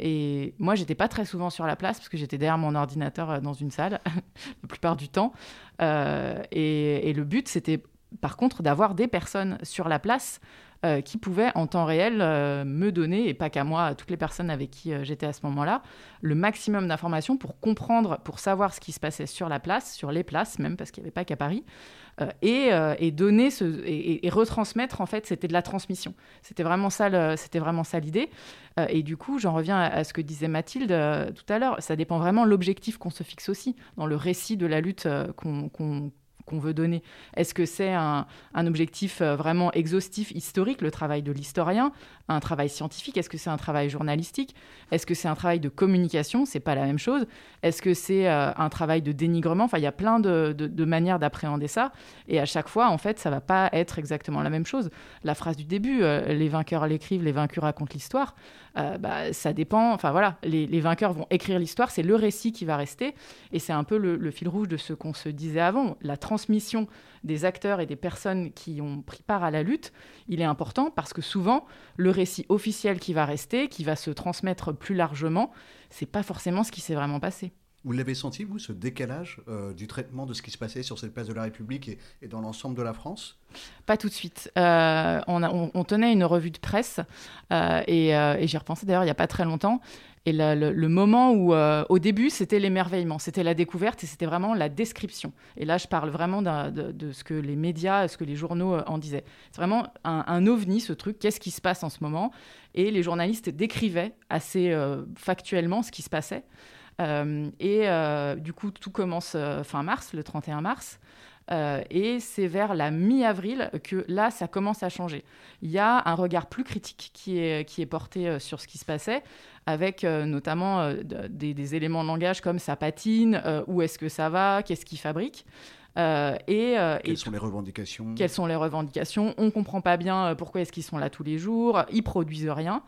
et moi j'étais pas très souvent sur la place parce que j'étais derrière mon ordinateur dans une salle la plupart du temps. et, et le but c'était par contre d'avoir des personnes sur la place euh, qui pouvaient en temps réel euh, me donner, et pas qu'à moi, à toutes les personnes avec qui euh, j'étais à ce moment-là, le maximum d'informations pour comprendre, pour savoir ce qui se passait sur la place, sur les places même, parce qu'il n'y avait pas qu'à Paris, et, et, donner ce, et, retransmettre, en fait, c'était de la transmission. C'était vraiment ça, c'était vraiment ça l'idée. et du coup, j'en reviens à, ce que disait Mathilde tout à l'heure, ça dépend vraiment l'objectif qu'on se fixe aussi, dans le récit de la lutte veut donner Est-ce que c'est un, objectif euh, vraiment exhaustif, historique, le travail de l'historien, un travail scientifique? Est-ce que c'est un travail journalistique? Est-ce que c'est un travail de communication? C'est pas la même chose. Est-ce que c'est euh, un travail de dénigrement? Enfin, il y a plein de, manières d'appréhender ça. Et à chaque fois, en fait, ça va pas être exactement la même chose. La phrase du début, euh, les vainqueurs l'écrivent, les vaincus racontent l'histoire. Bah, ça dépend. Enfin voilà, les, vainqueurs vont écrire l'histoire, c'est le récit qui va rester, et c'est un peu le, le, fil rouge de ce qu'on se disait avant. La transmission des acteurs et des personnes qui ont pris part à la lutte, il est important parce que souvent, le récit officiel qui va rester, qui va se transmettre plus largement, c'est pas forcément ce qui s'est vraiment passé.
Vous l'avez senti, vous, ce décalage euh, du traitement de ce qui se passait sur cette place de la République et, dans l'ensemble de la France?
Pas tout de suite. Euh, on, tenait une revue de presse euh, et, et j'y repensé d'ailleurs il n'y a pas très longtemps. Et le, moment où, au début, c'était l'émerveillement, c'était la découverte et c'était vraiment la description. Et là, je parle vraiment de, ce que les médias, ce que les journaux en disaient. C'est vraiment un, ovni, ce truc. Qu'est-ce qui se passe en ce moment? Et les journalistes décrivaient assez factuellement ce qui se passait. Euh, et euh, du coup, tout commence euh, fin mars, le 31 mars. et c'est vers la mi-avril que là, ça commence à changer. Il y a un regard plus critique qui est, qui est porté sur ce qui se passait, avec notamment des, éléments de langage comme ça patine, où est-ce que ça va, qu'est-ce qu'il fabrique. et,
quelles sont les revendications?
Quelles sont les revendications? On ne comprend pas bien pourquoi est-ce qu'ils sont là tous les jours. Ils produisent rien.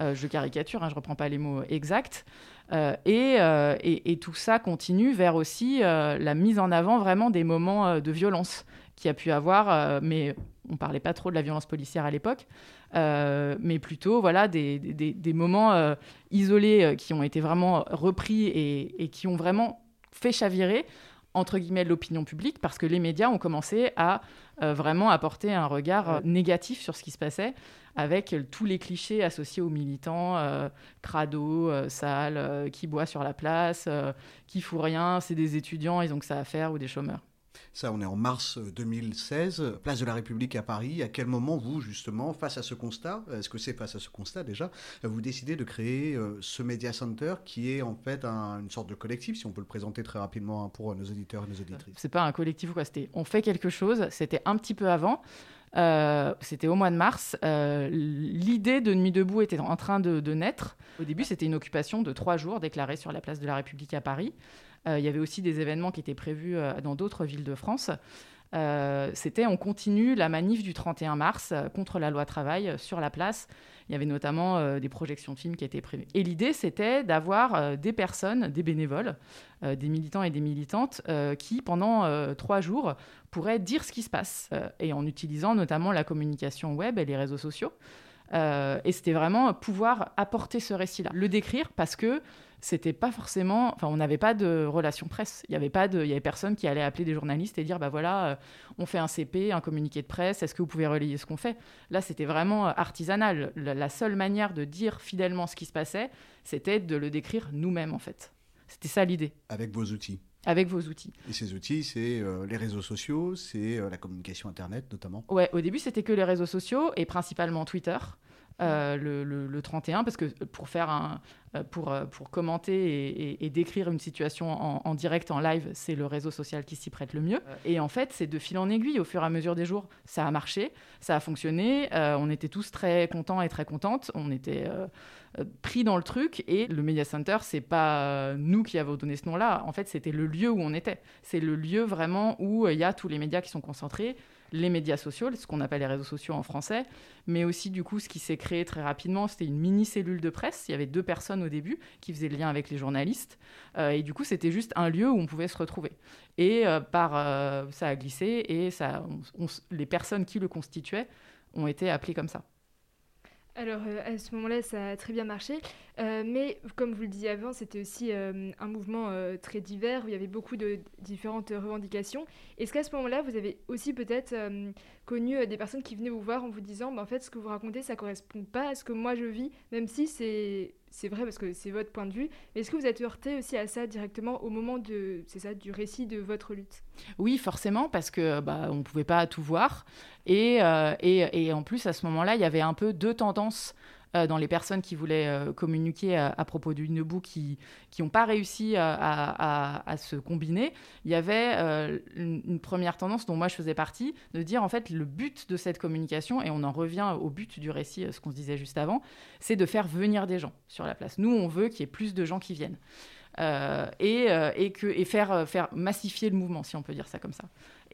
je caricature, hein, je ne reprends pas les mots exacts. Euh, euh, et, tout ça continue vers aussi euh, la mise en avant vraiment des moments de violence qui a pu avoir, mais on parlait pas trop de la violence policière à l'époque, mais plutôt voilà des, des, moments isolés qui ont été vraiment repris et, qui ont vraiment fait chavirer entre guillemets l'opinion publique parce que les médias ont commencé à vraiment apporter un regard négatif sur ce qui se passait avec tous les clichés associés aux militants, euh, crado, euh, sale, euh, qui boit sur la place, qui fout rien, c'est des étudiants, ils ont que ça à faire, ou des chômeurs.
Ça, on est en mars 2016, place de la République à Paris. À quel moment, vous, justement, face à ce constat, est-ce que c'est face à ce constat déjà, vous décidez de créer ce Media Center qui est en fait une sorte de collectif, si on peut le présenter très rapidement hein, pour nos auditeurs et nos auditrices?
C'est pas un collectif ou quoi, c'était on fait quelque chose, c'était un petit peu avant. c'était au mois de mars. L'idée de Nuit debout était en train de, de naître. Au début, c'était une occupation de trois jours déclarée sur la place de la République à Paris. Il y avait aussi des événements qui étaient prévus dans d'autres villes de France. Euh, c'était on continue la manif du 31 mars euh, contre la loi travail euh, sur la place. Il y avait notamment des projections de films qui étaient prévues. Et l'idée, c'était d'avoir des personnes, des bénévoles, des militants et des militantes qui, pendant trois jours, pourraient dire ce qui se passe, et en utilisant notamment la communication web et les réseaux sociaux. et c'était vraiment pouvoir apporter ce récit-là, le décrire parce que c'était pas forcément. Enfin, on n'avait pas de relation presse. Il y avait pas de. Il y avait personne qui allait appeler des journalistes et dire bah voilà, euh, on fait un CP, un communiqué de presse. Est-ce que vous pouvez relayer ce qu'on fait? Là, c'était vraiment euh, artisanal. La, seule manière de dire fidèlement ce qui se passait, c'était de le décrire nous-mêmes en fait. C'était ça l'idée.
Avec vos outils.
Avec vos outils.
Et ces outils, c'est euh, les réseaux sociaux, c'est la communication Internet notamment
Ouais, au début, c'était que les réseaux sociaux et principalement Twitter. Le, le, 31, parce que pour faire un, euh, pour, euh, pour commenter et, décrire une situation en, direct, en live, c'est le réseau social qui s'y prête le mieux. Et en fait, c'est de fil en aiguille au fur et à mesure des jours. Ça a marché, ça a fonctionné, euh, on était tous très contents et très contentes, on était pris dans le truc et le Media Center, c'est pas nous qui avons donné ce nom-là, en fait, c'était le lieu où on était. C'est le lieu vraiment où il y a tous les médias qui sont concentrés, les médias sociaux, ce qu'on appelle les réseaux sociaux en français, mais aussi du coup ce qui s'est créé très rapidement, c'était une mini cellule de presse. Il y avait deux personnes au début qui faisaient le lien avec les journalistes, euh, et du coup c'était juste un lieu où on pouvait se retrouver. Et euh, par euh, ça a glissé et ça, les personnes qui le constituaient ont été appelées comme ça.
Alors à ce moment-là, ça a très bien marché, mais comme vous le disiez avant, c'était aussi un mouvement très divers où il y avait beaucoup de différentes revendications. Est-ce qu'à ce, moment-là, vous avez aussi peut-être connu des personnes qui venaient vous voir en vous disant, bah, en fait, ce que vous racontez, ça correspond pas à ce que moi je vis, même si c'est c'est vrai parce que c'est votre point de vue. Mais est-ce que vous êtes heurté aussi à ça directement au moment de, c'est ça, du récit de votre lutte?
Oui, forcément, parce que bah, on pouvait pas tout voir. Et, euh, et, et, en plus, à ce moment-là, il y avait un peu deux tendances euh, dans les personnes qui voulaient euh, communiquer à, propos du Nebou qui n'ont pas réussi à, se combiner, il y avait euh, une, première tendance dont moi je faisais partie, de dire en fait le but de cette communication, et on en revient au but du récit, ce qu'on se disait juste avant, c'est de faire venir des gens sur la place. Nous, on veut qu'il y ait plus de gens qui viennent. et, et, que, et faire, faire massifier le mouvement, si on peut dire ça comme ça.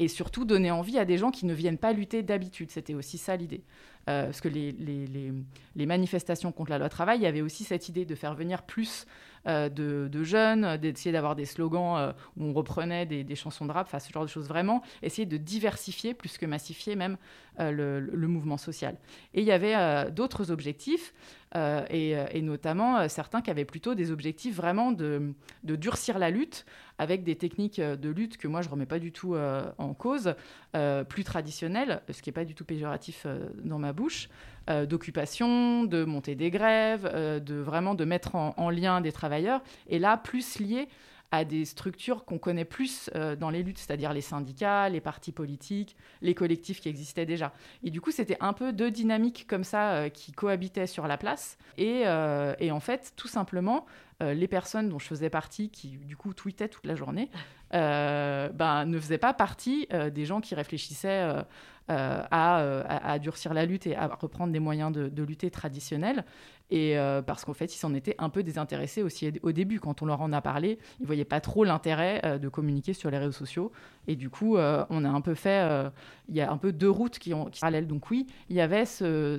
Et surtout donner envie à des gens qui ne viennent pas lutter d'habitude. C'était aussi ça l'idée. Euh, parce que les, manifestations contre la loi travail, il y avait aussi cette idée de faire venir plus euh, de, jeunes, d'essayer d'avoir des slogans euh, où on reprenait des, chansons de rap, enfin ce genre de choses vraiment, essayer de diversifier plus que massifier même le, mouvement social. Et il y avait d'autres objectifs, et, notamment certains qui avaient plutôt des objectifs vraiment de durcir la lutte avec des techniques de lutte que moi je remets pas du tout en cause, plus traditionnelles, ce qui n'est pas du tout péjoratif dans ma bouche, euh, d'occupation, de monter des grèves, euh, de vraiment de mettre en, lien des travailleurs, et là plus lié à des structures qu'on connaît plus euh, dans les luttes, c'est-à-dire les syndicats, les partis politiques, les collectifs qui existaient déjà. Et du coup, c'était un peu deux dynamiques comme ça qui cohabitaient sur la place. Et, et en fait, tout simplement, les personnes dont je faisais partie, qui du coup tweetaient toute la journée, ben, ne faisaient pas partie des gens qui réfléchissaient euh, euh, à, durcir la lutte et à reprendre des moyens de, lutter traditionnels. Et euh, parce qu'en fait, ils s'en étaient un peu désintéressés aussi au début. Quand on leur en a parlé, ils voyaient pas trop l'intérêt de communiquer sur les réseaux sociaux. Et du coup, on a un peu fait. Il y a un peu deux routes qui ont qui parallèles. Donc oui, il y avait ce,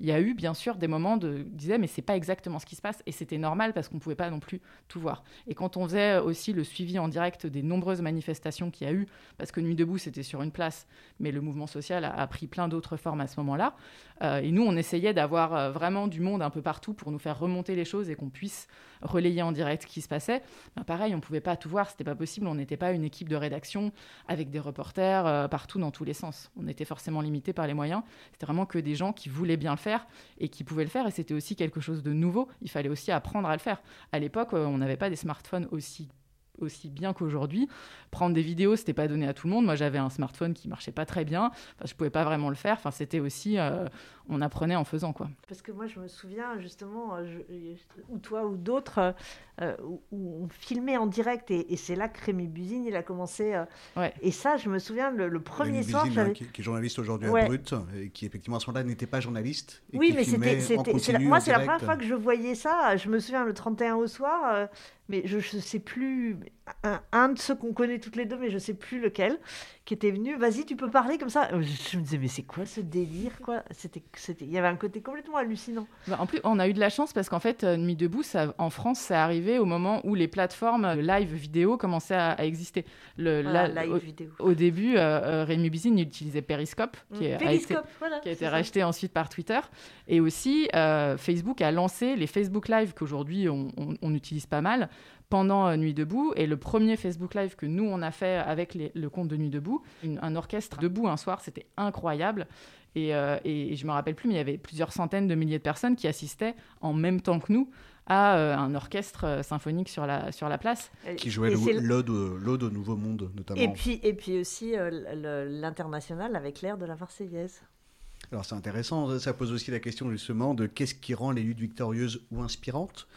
y a eu bien sûr des moments de disait mais c'est pas exactement ce qui se passe et c'était normal parce qu'on pouvait pas non plus tout voir. Et quand on faisait aussi le suivi en direct des nombreuses manifestations qu'il y a eu, parce que Nuit debout c'était sur une place, mais le mouvement social a, pris plein d'autres formes à ce moment-là. Euh, et nous, on essayait d'avoir euh, vraiment du monde un peu partout pour nous faire remonter les choses et qu'on puisse relayer en direct ce qui se passait. Ben, pareil, on ne pouvait pas tout voir, c'était pas possible. On n'était pas une équipe de rédaction avec des reporters euh, partout dans tous les sens. On était forcément limité par les moyens. C'était vraiment que des gens qui voulaient bien le faire et qui pouvaient le faire. Et c'était aussi quelque chose de nouveau. Il fallait aussi apprendre à le faire. À l'époque, on n'avait pas des smartphones aussi aussi bien qu'aujourd'hui. Prendre des vidéos, c'était pas donné à tout le monde. Moi, j'avais un smartphone qui marchait pas très bien. Enfin, je pouvais pas vraiment le faire. Enfin, c'était aussi, euh, on apprenait en faisant quoi.
Parce que moi, je me souviens justement, euh, ou toi ou d'autres, euh, où, on filmait en direct et, c'est là que Rémi Buzine, il a commencé. Ouais. Et ça, je me souviens, le, premier soir,
Buzine, hein, qui, qui, est journaliste aujourd'hui à Brut, et qui effectivement à ce moment-là n'était pas journaliste. Et
oui,
qui
mais
c'était,
c'était, moi, c'est la première fois que je voyais ça. Je me souviens le 31 au soir mais je ne sais plus, un, de ceux qu'on connaît toutes les deux, mais je ne sais plus lequel, qui était venu, vas-y, tu peux parler comme ça. Je me disais, mais c'est quoi ce délire quoi? C'était, c'était, Il y avait un côté complètement hallucinant.
Bah, en plus, on a eu de la chance parce qu'en fait, euh, Nuit debout, ça, en France, c'est arrivé au moment où les plateformes live vidéo commençaient à, exister. Le,
live
au,
vidéo.
au, début, euh, euh, Rémi Bizine utilisait Periscope, qui, mm. a, été, qui a été racheté ensuite par Twitter. Et aussi, Facebook a lancé les Facebook Live qu'aujourd'hui on, on utilise pas mal pendant euh, Nuit debout. Et le premier Facebook Live que nous, on a fait avec le compte de Nuit debout, un orchestre debout un soir, c'était incroyable. Et, euh, et, je me rappelle plus, mais il y avait plusieurs centaines de milliers de personnes qui assistaient en même temps que nous à euh, un orchestre symphonique sur la, sur la place.
Qui jouait l'Ode au Nouveau Monde, notamment.
Et puis, et puis aussi l'international avec l'air de la Marseillaise.
Alors c'est intéressant, ça pose aussi la question justement de qu'est-ce qui rend les luttes victorieuses ou inspirantes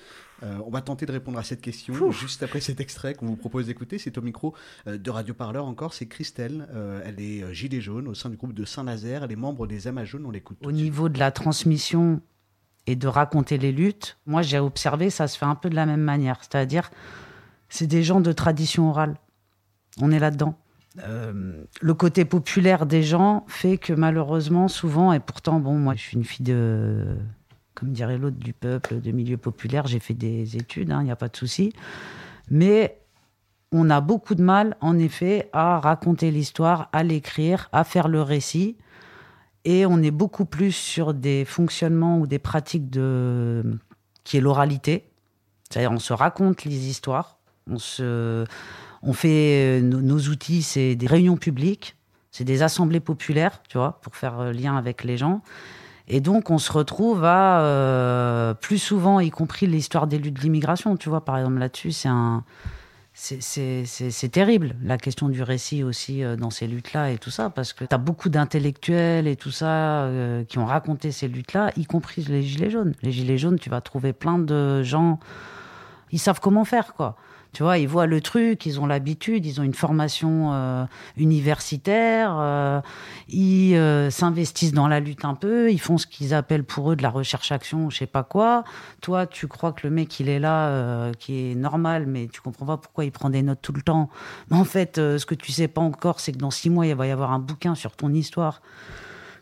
euh, on va tenter de répondre à cette question juste après cet extrait qu'on vous propose d'écouter. C'est au micro euh, de Radio Parleur encore. C'est Christelle. Euh, elle est gilet jaune au sein du groupe de Saint-Nazaire. Elle est membre des Amas jaunes. On l'écoute.
Au niveau de la transmission et de raconter les luttes, moi j'ai observé, ça se fait un peu de la même manière. C'est-à-dire, c'est des gens de tradition orale. On est là-dedans. le côté populaire des gens fait que malheureusement, souvent, et pourtant, bon, moi je suis une fille de comme dirait l'autre, du peuple, de milieu populaire. J'ai fait des études, il hein, n'y a pas de souci. Mais on a beaucoup de mal, en effet, à raconter l'histoire, à l'écrire, à faire le récit. Et on est beaucoup plus sur des fonctionnements ou des pratiques de... qui est l'oralité. C'est-à-dire, on se raconte les histoires. On, se... on fait. Nos, nos outils, c'est des réunions publiques, c'est des assemblées populaires, tu vois, pour faire lien avec les gens. Et donc, on se retrouve à euh, plus souvent, y compris l'histoire des luttes de l'immigration. Tu vois, par exemple, là-dessus, c'est un. C'est terrible, la question du récit aussi euh, dans ces luttes-là et tout ça, parce que tu as beaucoup d'intellectuels et tout ça euh, qui ont raconté ces luttes-là, y compris les Gilets jaunes. Les Gilets jaunes, tu vas trouver plein de gens, ils savent comment faire, quoi. Tu vois, ils voient le truc, ils ont l'habitude, ils ont une formation euh, universitaire, euh, ils euh, s'investissent dans la lutte un peu, ils font ce qu'ils appellent pour eux de la recherche-action, je sais pas quoi. Toi, tu crois que le mec, il est là, qui est normal, mais tu comprends pas pourquoi il prend des notes tout le temps. Mais en fait, ce que tu sais pas encore, c'est que dans six mois, il va y avoir un bouquin sur ton histoire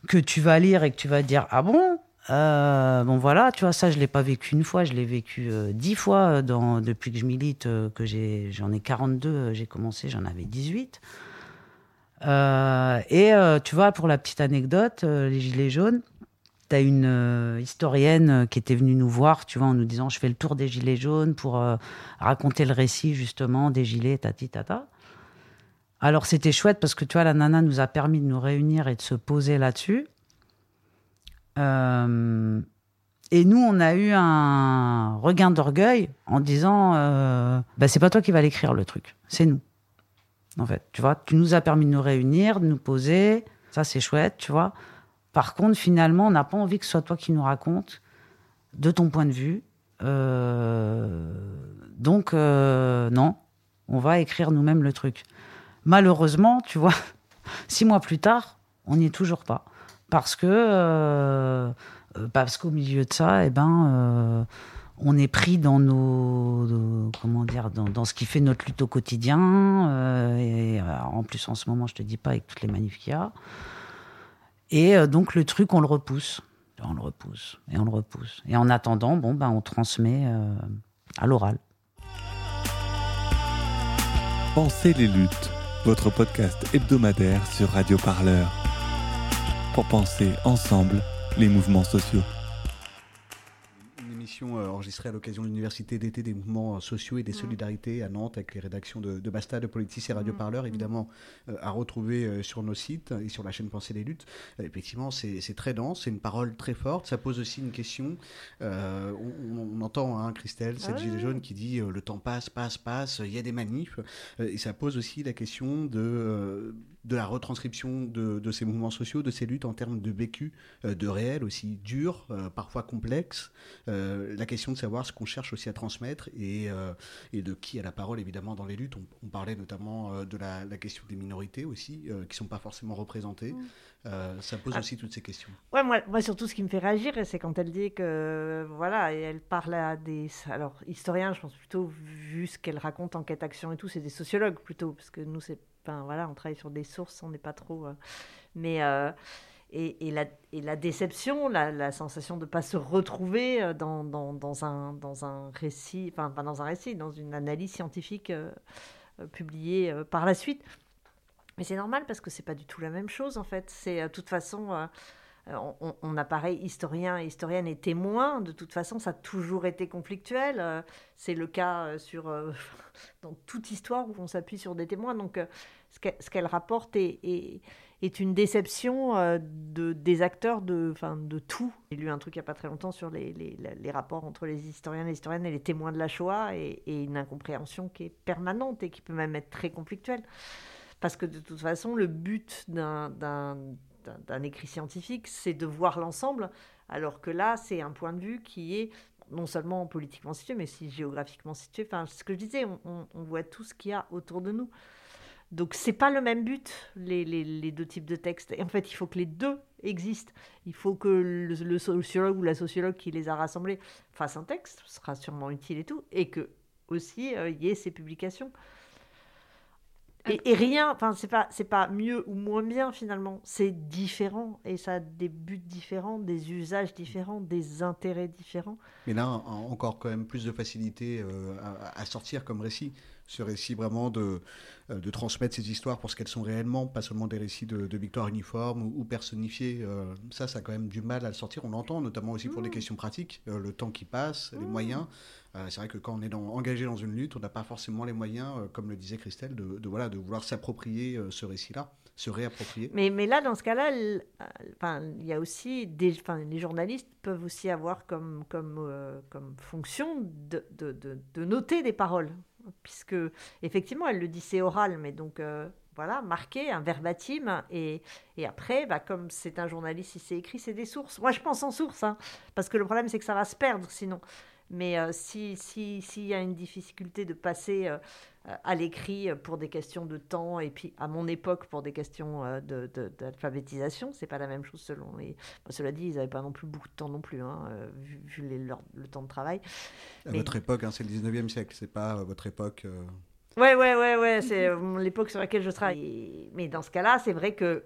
que tu vas lire et que tu vas dire ah bon? Euh, bon voilà, tu vois, ça je l'ai pas vécu une fois, je l'ai vécu euh, dix fois dans, depuis que je milite, euh, que j'ai, j'en ai 42, j'ai commencé, j'en avais 18. et tu vois, pour la petite anecdote, les Gilets jaunes, tu as une historienne qui était venue nous voir, tu vois, en nous disant je fais le tour des Gilets jaunes pour raconter le récit justement des Gilets, tati tata. Alors c'était chouette parce que tu vois, la nana nous a permis de nous réunir et de se poser là-dessus. Euh, et nous, on a eu un regain d'orgueil en disant euh, bah, c'est pas toi qui vas l'écrire le truc, c'est nous. En fait, tu vois, tu nous as permis de nous réunir, de nous poser, ça c'est chouette, tu vois. Par contre, finalement, on n'a pas envie que ce soit toi qui nous raconte de ton point de vue. Euh, donc, non, on va écrire nous-mêmes le truc. Malheureusement, tu vois, six mois plus tard, on n'y est toujours pas parce que euh, euh, parce qu'au milieu de ça, eh ben, euh, on est pris dans nos, comment dire dans, ce qui fait notre lutte au quotidien. en plus, en ce moment, je te dis pas avec toutes les manifs qu'il y a. Et donc le truc, on le repousse, on le repousse et on le repousse. Et en attendant, bon ben, on transmet à l'oral.
Pensez les luttes, votre podcast hebdomadaire sur Radio Parleur pour penser ensemble les mouvements sociaux.
Une émission euh, enregistrée à l'occasion de l'Université d'été des mouvements sociaux et des solidarités à Nantes avec les rédactions de, de Basta, de Politis et Radio mm. Parleur, évidemment euh, à retrouver euh, sur nos sites et sur la chaîne Penser les luttes. effectivement, c'est très dense, c'est une parole très forte, ça pose aussi une question. On, on, entend, hein, Christelle, cette
Ah
gilet
ouais.
jaune qui dit euh, le temps passe, passe, passe, il y a des manifs. Euh, et ça pose aussi la question de, euh, de la retranscription de, de ces mouvements sociaux, de ces luttes en termes de vécu, euh, de réel aussi dur, euh, parfois complexe. Euh, la question de savoir ce qu'on cherche aussi à transmettre et, et de qui a la parole évidemment dans les luttes. On, on parlait notamment de la, la question des minorités aussi, qui sont pas forcément représentées. Euh, ça pose
Ah.
aussi toutes ces questions.
Ouais, moi, moi, surtout, ce qui me fait réagir, c'est quand elle dit que, voilà, et elle parle à des. Alors, historiens, je pense plutôt, vu ce qu'elle raconte, enquête, action et tout, c'est des sociologues plutôt, parce que nous, c'est. Enfin, voilà, on travaille sur des sources, on n'est pas trop. euh, Mais. euh, Et, et la, et la déception, la, la sensation de ne pas se retrouver euh, dans, dans, dans, un, dans un récit, enfin pas dans un récit, dans une analyse scientifique publiée par la suite. Mais c'est normal parce que c'est pas du tout la même chose en fait. C'est de toute façon, on, on a pareil historien, historienne et témoin. De toute façon, ça a toujours été conflictuel. Euh, c'est le cas euh, sur euh, dans toute histoire où on s'appuie sur des témoins. Donc, euh, ce qu'elle rapporte est, une déception euh, de, des acteurs de, tout. J'ai lu un truc il n'y a pas très longtemps sur les, rapports entre les historiens, les historiennes et les témoins de la Shoah et, et une incompréhension qui est permanente et qui peut même être très conflictuelle. Parce que de toute façon, le but d'un d'un- écrit scientifique, c'est de voir l'ensemble, alors que là, c'est un point de vue qui est non seulement politiquement situé, mais aussi géographiquement situé. Enfin, ce que je disais, on, voit tout ce qu'il y a autour de nous. Donc, c'est pas le même but, les, deux types de textes. Et en fait, il faut que les deux existent. Il faut que le, le sociologue ou la sociologue qui les a rassemblés fasse un texte, ce sera sûrement utile et tout, et que aussi euh, il y ait ces publications. Et, rien, enfin, c'est pas, c'est pas mieux ou moins bien finalement, c'est différent et ça a des buts différents, des usages différents, des intérêts différents.
Mais là, en- encore quand même plus de facilité euh, à sortir comme récit. Ce récit vraiment de, euh, de transmettre ces histoires pour ce qu'elles sont réellement, pas seulement des récits de, de victoires uniformes ou, ou personnifiés. Euh, ça, ça a quand même du mal à le sortir. On l'entend notamment aussi pour des questions pratiques, euh, le temps qui passe, les moyens. Euh, c'est vrai que quand on est dans- engagé dans une lutte, on n'a pas forcément les moyens, comme le disait Christelle, de, de, voilà, de vouloir s'approprier ce récit-là, se réapproprier.
Mais, mais là, dans ce cas-là, il y a aussi des, les journalistes peuvent aussi avoir comme, comme, comme fonction de, de noter des paroles, puisque effectivement, elle le dit, c'est oral, mais donc euh, voilà, marqué, un verbatim, et, et après, bah, comme c'est un journaliste, si c'est écrit, c'est des sources. Moi, je pense en sources, hein, parce que le problème, c'est que ça va se perdre sinon. Mais euh, si si s'il y a une difficulté de passer euh, euh, à l'écrit euh, pour des questions de temps et puis à mon époque pour des questions euh, de, de- d'alphabétisation, c'est pas la même chose selon les. Bon, cela dit, ils n'avaient pas non plus beaucoup de temps non plus, hein, vu, vu les- leur- le temps de travail.
À
Mais-
votre époque, hein, c'est le 19e siècle, c'est pas euh, votre époque. euh,
Ouais, ouais, ouais, ouais, c'est l'époque sur laquelle je travaille. Mais dans ce cas-là, c'est vrai que.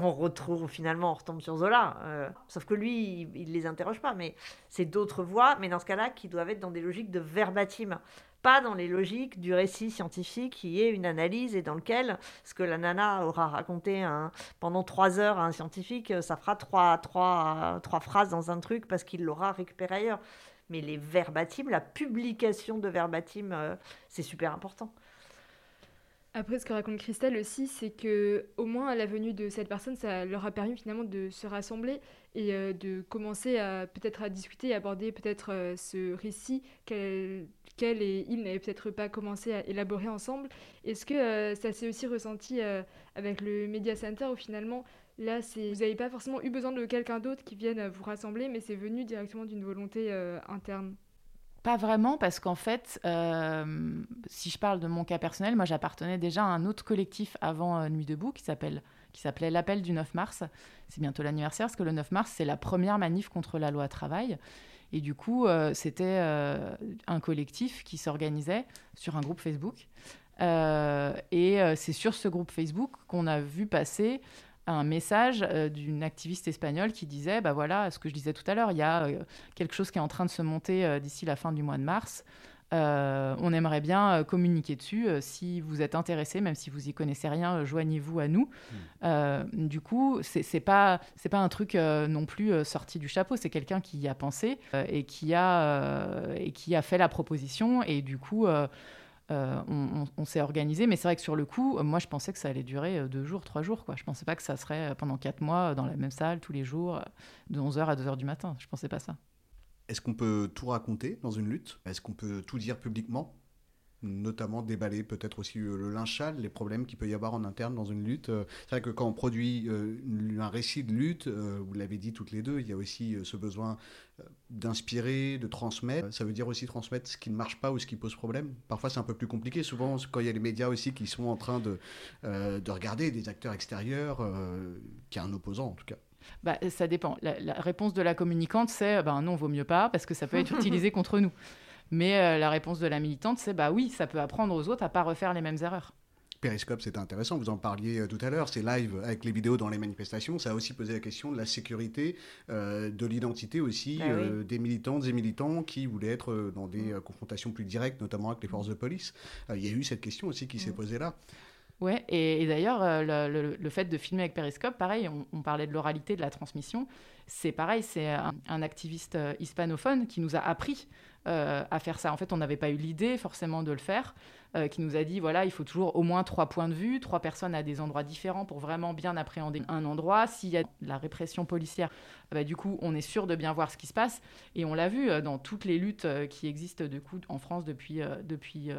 On retrouve finalement, on retombe sur Zola. euh, sauf que lui, il, il les interroge pas, mais c'est d'autres voix, mais dans ce cas-là, qui doivent être dans des logiques de verbatim. Pas dans les logiques du récit scientifique qui est une analyse et dans lequel ce que la nana aura raconté un- pendant trois heures à un scientifique, ça fera trois, trois, trois phrases dans un truc parce qu'il l'aura récupéré ailleurs. Mais les verbatim, la publication de verbatim, euh, c'est super important.
Après, ce que raconte Christelle aussi, c'est que au moins à la venue de cette personne, ça leur a permis finalement de se rassembler et euh, de commencer à peut-être à discuter et aborder peut-être euh, ce récit qu'elle et il n'avaient peut-être pas commencé à élaborer ensemble. Est-ce que euh, ça s'est aussi ressenti avec le Media Center où finalement là, vous n'avez pas forcément eu besoin de quelqu'un d'autre qui vienne vous rassembler, mais c'est venu directement d'une volonté interne?
Pas vraiment, parce qu'en fait, euh, si je parle de mon cas personnel, moi j'appartenais déjà à un autre collectif avant euh, Nuit debout qui s'appelle qui s'appelait l'appel du 9 mars. C'est bientôt l'anniversaire parce que le 9 mars c'est la première manif contre la loi travail. Et du coup, euh, c'était un collectif qui s'organisait sur un groupe Facebook. Et c'est sur ce groupe Facebook qu'on a vu passer un message euh, d'une activiste espagnole qui disait, bah voilà, ce que je disais tout à l'heure, il y a euh, quelque chose qui est en train de se monter euh, d'ici la fin du mois de mars. Euh, on aimerait bien communiquer dessus. Si vous êtes intéressé, même si vous y connaissez rien, joignez-vous à nous. Euh, du coup, c'est pas c'est pas un truc euh, non plus sorti du chapeau. C'est quelqu'un qui y a pensé et qui a et qui a fait la proposition. Et du coup. Euh, on, s'est organisé, mais c'est vrai que sur le coup, euh, moi je pensais que ça allait durer euh, deux jours, trois jours. Quoi. Je pensais pas que ça serait pendant quatre mois dans la même salle, tous les jours, de 11h à 2h du matin. Je pensais pas ça.
Est-ce qu'on peut tout raconter dans une lutte? Est-ce qu'on peut tout dire publiquement? Notamment déballer peut-être aussi euh, le sale, les problèmes qu'il peut y avoir en interne dans une lutte. Euh, c'est vrai que quand on produit euh, un récit de lutte, vous l'avez dit toutes les deux, il y a aussi ce besoin d'inspirer, de transmettre. Ça veut dire aussi transmettre ce qui ne marche pas ou ce qui pose problème. Parfois c'est un peu plus compliqué. Souvent quand il y a les médias aussi qui sont en train de, de regarder des acteurs extérieurs, qui a un opposant en tout cas.
Bah, ça dépend. La, la, réponse de la communicante, c'est ben non, vaut mieux pas, parce que ça peut être utilisé contre nous. Mais euh, la réponse de la militante, c'est bah oui, ça peut apprendre aux autres à pas refaire les mêmes erreurs.
Périscope, c'était intéressant, vous en parliez euh, tout à l'heure, c'est live avec les vidéos dans les manifestations, ça a aussi posé la question de la sécurité, euh, de l'identité aussi ah des militantes et militants qui voulaient être dans des confrontations plus directes, notamment avec les forces de police. il y a eu cette question aussi qui s'est mm. posée là.
Ouais, et, d'ailleurs, le, fait de filmer avec Periscope, pareil, on parlait de l'oralité, de la transmission, c'est pareil, c'est un, activiste hispanophone qui nous a appris euh, à faire ça. En fait, on n'avait pas eu l'idée forcément de le faire, euh, qui nous a dit voilà, il faut toujours au moins trois points de vue, trois personnes à des endroits différents pour vraiment bien appréhender un endroit. S'il y a la répression policière, bah, du coup, on est sûr de bien voir ce qui se passe. Et on l'a vu dans toutes les luttes qui existent de coup, en France depuis. depuis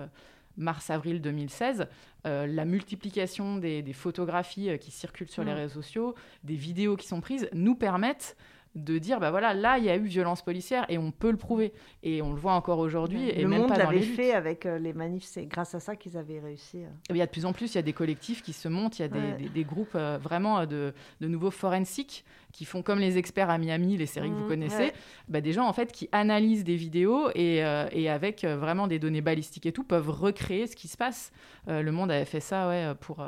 mars-avril 2016, euh, la multiplication des, photographies euh, qui circulent sur les mm. réseaux sociaux, des vidéos qui sont prises, nous permettent de dire bah voilà là il y a eu violence policière et on peut le prouver. Et on le voit encore aujourd'hui et
le
même
monde
pas
l'avait fait avec euh, les manifs c'est grâce à ça qu'ils avaient réussi euh.
il y a de plus en plus il y a des collectifs qui se montent il y a des, des, groupes euh, vraiment de, de, nouveaux forensiques qui font comme les experts à Miami les séries que vous mmh, connaissez. bah, des gens en fait qui analysent des vidéos et, et avec vraiment des données balistiques et tout peuvent recréer ce qui se passe. Le monde avait fait ça ouais pour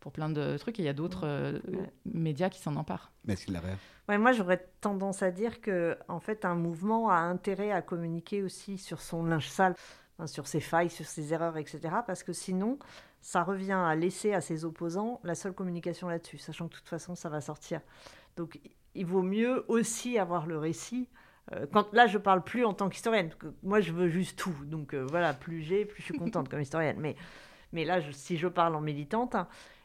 pour plein de trucs et il y a d'autres médias qui s'en emparent.
Merci Larry
moi, j'aurais tendance à dire que, en fait, un mouvement a intérêt à communiquer aussi sur son linge sale, sur ses failles, sur ses erreurs, etc. Parce que sinon, ça revient à laisser à ses opposants la seule communication là-dessus, sachant que de toute façon, ça va sortir. Donc, il vaut mieux aussi avoir le récit. Euh, quand, là, je parle plus en tant qu'historienne. Moi, je veux juste tout. Donc, euh, voilà, plus j'ai, plus je suis contente comme historienne. Mais, mais là, si je parle en militante,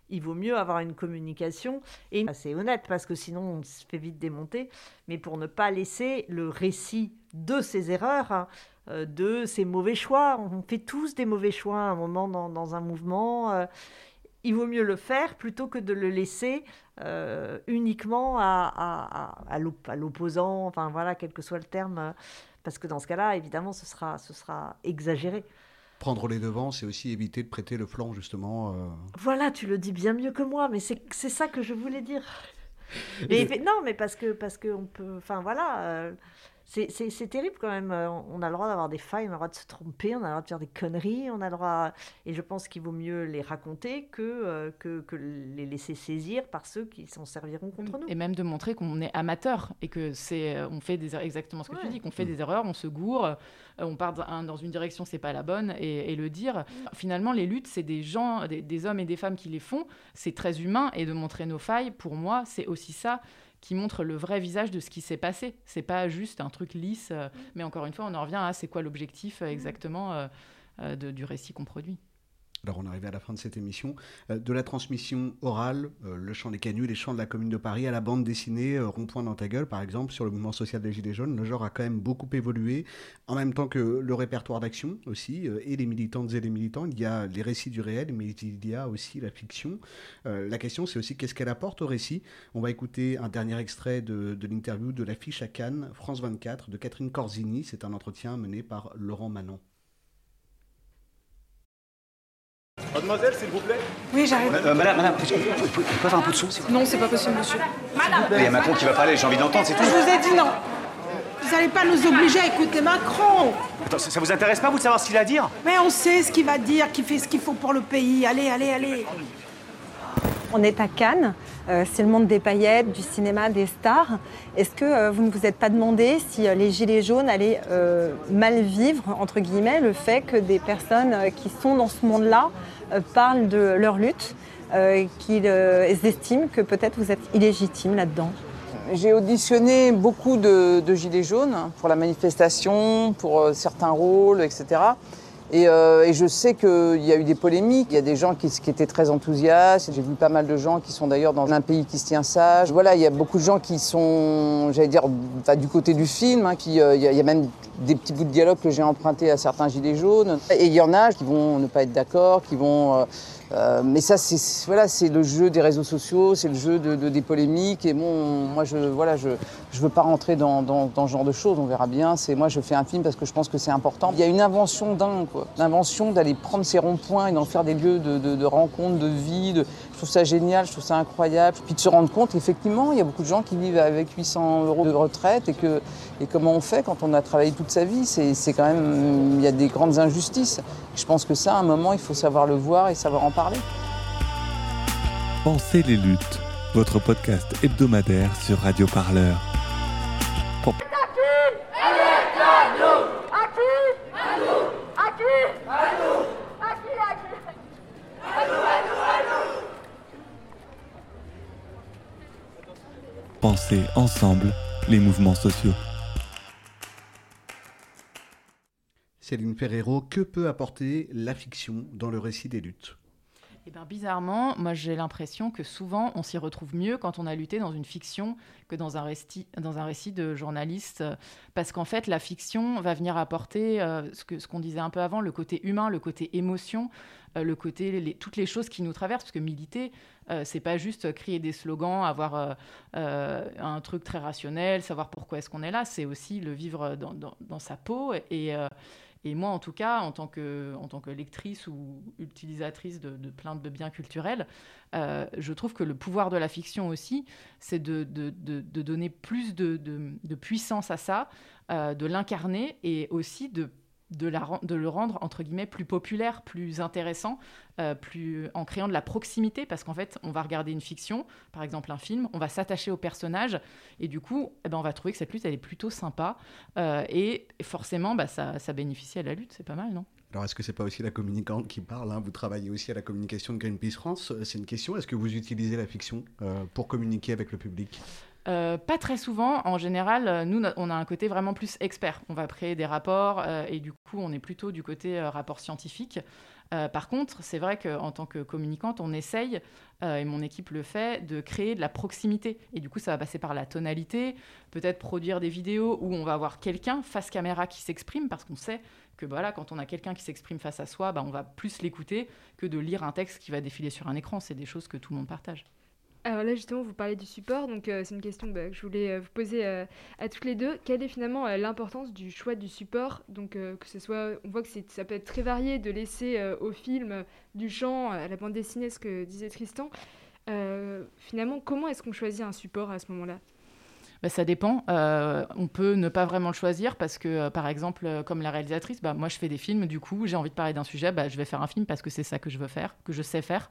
il vaut mieux avoir une communication et assez honnête parce que sinon on se fait vite démonter, mais pour ne pas laisser le récit de ses erreurs, hein, euh, de ses mauvais choix. On fait tous des mauvais choix à un moment dans, un mouvement. Euh, il vaut mieux le faire plutôt que de le laisser euh, uniquement à, l'opposant, enfin voilà, quel que soit le terme, parce que dans ce cas-là, évidemment, ce sera exagéré
prendre les devants, c'est aussi éviter de prêter le flanc, justement. Euh.
Voilà, tu le dis bien mieux que moi, mais c'est ça que je voulais dire. Mais, non, mais parce que parce que on peut, enfin voilà, euh, c'est terrible quand même. Euh, on a le droit d'avoir des failles, on a le droit de se tromper, on a le droit de faire des conneries, on a le droit. Et je pense qu'il vaut mieux les raconter que, euh, que, que, les laisser saisir par ceux qui s'en serviront contre nous.
Et même de montrer qu'on est amateur et que c'est, euh, on fait des exactement ce que tu dis, qu'on fait des erreurs, on se gourre, on part dans une direction, c'est pas la bonne, et, le dire. Finalement, les luttes, c'est des gens, des, des hommes et des femmes qui les font. C'est très humain et de montrer nos failles, pour moi, c'est aussi ça qui montre le vrai visage de ce qui s'est passé. C'est pas juste un truc lisse, euh, mais encore une fois, on en revient à c'est quoi l'objectif euh, exactement euh, du récit qu'on produit.
Alors on arrive à la fin de cette émission. Euh, de la transmission orale, euh, le chant des canuts, les chants de la Commune de Paris, à la bande dessinée euh, Rond-point dans ta gueule, par exemple, sur le mouvement social des Gilets jaunes, le genre a quand même beaucoup évolué, en même temps que le répertoire d'action aussi, et les militantes et les militants. Il y a les récits du réel, mais il y a aussi la fiction. la question, c'est aussi qu'est-ce qu'elle apporte au récit? On va écouter un dernier extrait de, de l'interview de l'affiche à Cannes, France 24, de Catherine Corzini. C'est un entretien mené par Laurent Manon.
Mademoiselle, s'il vous plaît
Oui, j'arrive.
Euh, madame, madame, on peut, avoir un peu de son, s'il vous
plaît? Non, c'est pas possible, monsieur.
Madame Il y a Macron qui va parler, j'ai envie d'entendre, c'est tout.
Je vous ai dit non. Vous n'allez pas nous obliger à écouter Macron.
Attends, ça, vous intéresse pas, vous, de savoir ce qu'il a à dire?
Mais on sait ce qu'il va dire, qu'il fait ce qu'il faut pour le pays. Allez, allez, allez.
On est à Cannes, euh, c'est le monde des paillettes, du cinéma, des stars. Est-ce que euh, vous ne vous êtes pas demandé si les Gilets jaunes allaient mal vivre, entre guillemets, le fait que des personnes qui sont dans ce monde-là euh, parlent de leur lutte, euh, qu'ils euh, estiment que peut-être vous êtes illégitime là-dedans?
J'ai auditionné beaucoup de, gilets jaunes pour la manifestation, pour certains rôles, etc. Et, euh, et je sais qu'il y a eu des polémiques, il y a des gens qui, étaient très enthousiastes. J'ai vu pas mal de gens qui sont d'ailleurs dans un pays qui se tient sage. Voilà, il y a beaucoup de gens qui sont, j'allais dire, du côté du film. Hein, euh, il, y a, il y a même des petits bouts de dialogue que j'ai empruntés à certains gilets jaunes. Et il y en a qui vont ne pas être d'accord, qui vont. euh, euh, mais ça, c'est voilà, le jeu des réseaux sociaux, c'est le jeu de, de- des polémiques. Et bon, moi, je voilà, je je veux pas rentrer dans, dans, ce genre de choses. On verra bien. C'est moi, je fais un film parce que je pense que c'est important. Il y a une invention dingue. L'invention d'aller prendre ces ronds-points et d'en faire des lieux de, de, de rencontres, de vie. De... Je trouve ça génial, je trouve ça incroyable. Puis de se rendre compte, effectivement, il y a beaucoup de gens qui vivent avec 800 euros de retraite et que et comment on fait quand on a travaillé toute sa vie. C'est c'est quand même, il y a des grandes injustices. Je pense que ça, à un moment, il faut savoir le voir et savoir en parler.
Pensez les luttes, votre podcast hebdomadaire sur Radio Parleur. Pour- Pensez ensemble les mouvements sociaux.
Céline Ferrero, que peut apporter la fiction dans le récit des luttes?
Eh ben, bizarrement, moi j'ai l'impression que souvent on s'y retrouve mieux quand on a lutté dans une fiction que dans un récit, dans un récit de journaliste. Parce qu'en fait, la fiction va venir apporter euh, ce que- ce qu'on disait un peu avant, le côté humain, le côté émotion, euh, le côté, les- toutes les choses qui nous traversent. Parce que militer, euh, c'est pas juste crier des slogans, avoir euh, euh, un truc très rationnel, savoir pourquoi est-ce qu'on est là. C'est aussi le vivre dans, sa peau. Et, moi, en tout cas, en tant que, en tant que lectrice ou utilisatrice de, plein de biens culturels, je trouve que le pouvoir de la fiction aussi, c'est de, de- de- donner plus de, puissance à ça, de l'incarner et aussi de, de, le rendre, entre guillemets, plus populaire, plus intéressant, euh, plus, en créant de la proximité, parce qu'en fait, on va regarder une fiction, par exemple un film, on va s'attacher au personnage, et du coup, eh ben, on va trouver que cette lutte, elle est plutôt sympa, euh, et forcément, bah, ça, ça bénéficie à la lutte, c'est pas mal, non?
Alors, est-ce que c'est pas aussi la communicante qui parle hein? Vous travaillez aussi à la communication de Greenpeace France. C'est une question. Est-ce que vous utilisez la fiction euh, pour communiquer avec le public?
Euh, pas très souvent. En général, euh, nous, no- on a un côté vraiment plus expert. On va créer des rapports euh, et du coup, on est plutôt du côté rapport scientifique. Par contre, c'est vrai qu'en tant que communicante, on essaye, et mon équipe le fait, de créer de la proximité. Et du coup, ça va passer par la tonalité, peut-être produire des vidéos où on va avoir quelqu'un face caméra qui s'exprime, parce qu'on sait que voilà, quand on a quelqu'un qui s'exprime face à soi, bah, on va plus l'écouter que de lire un texte qui va défiler sur un écran. C'est des choses que tout le monde partage.
Alors là, justement, vous parlez du support, donc euh, c'est une question bah, que je voulais euh, vous poser euh, à toutes les deux. Quelle est finalement l'importance du choix du support? Donc que ce soit, on voit que ça peut être très varié de laisser au film du chant à la bande dessinée, ce que disait Tristan. Finalement, comment est-ce qu'on choisit un support à ce moment-là?
Bah, ça dépend. On peut ne pas vraiment le choisir parce que, par exemple, comme la réalisatrice, bah, moi je fais des films, du coup j'ai envie de parler d'un sujet, je vais faire un film parce que c'est ça que je veux faire, que je sais faire.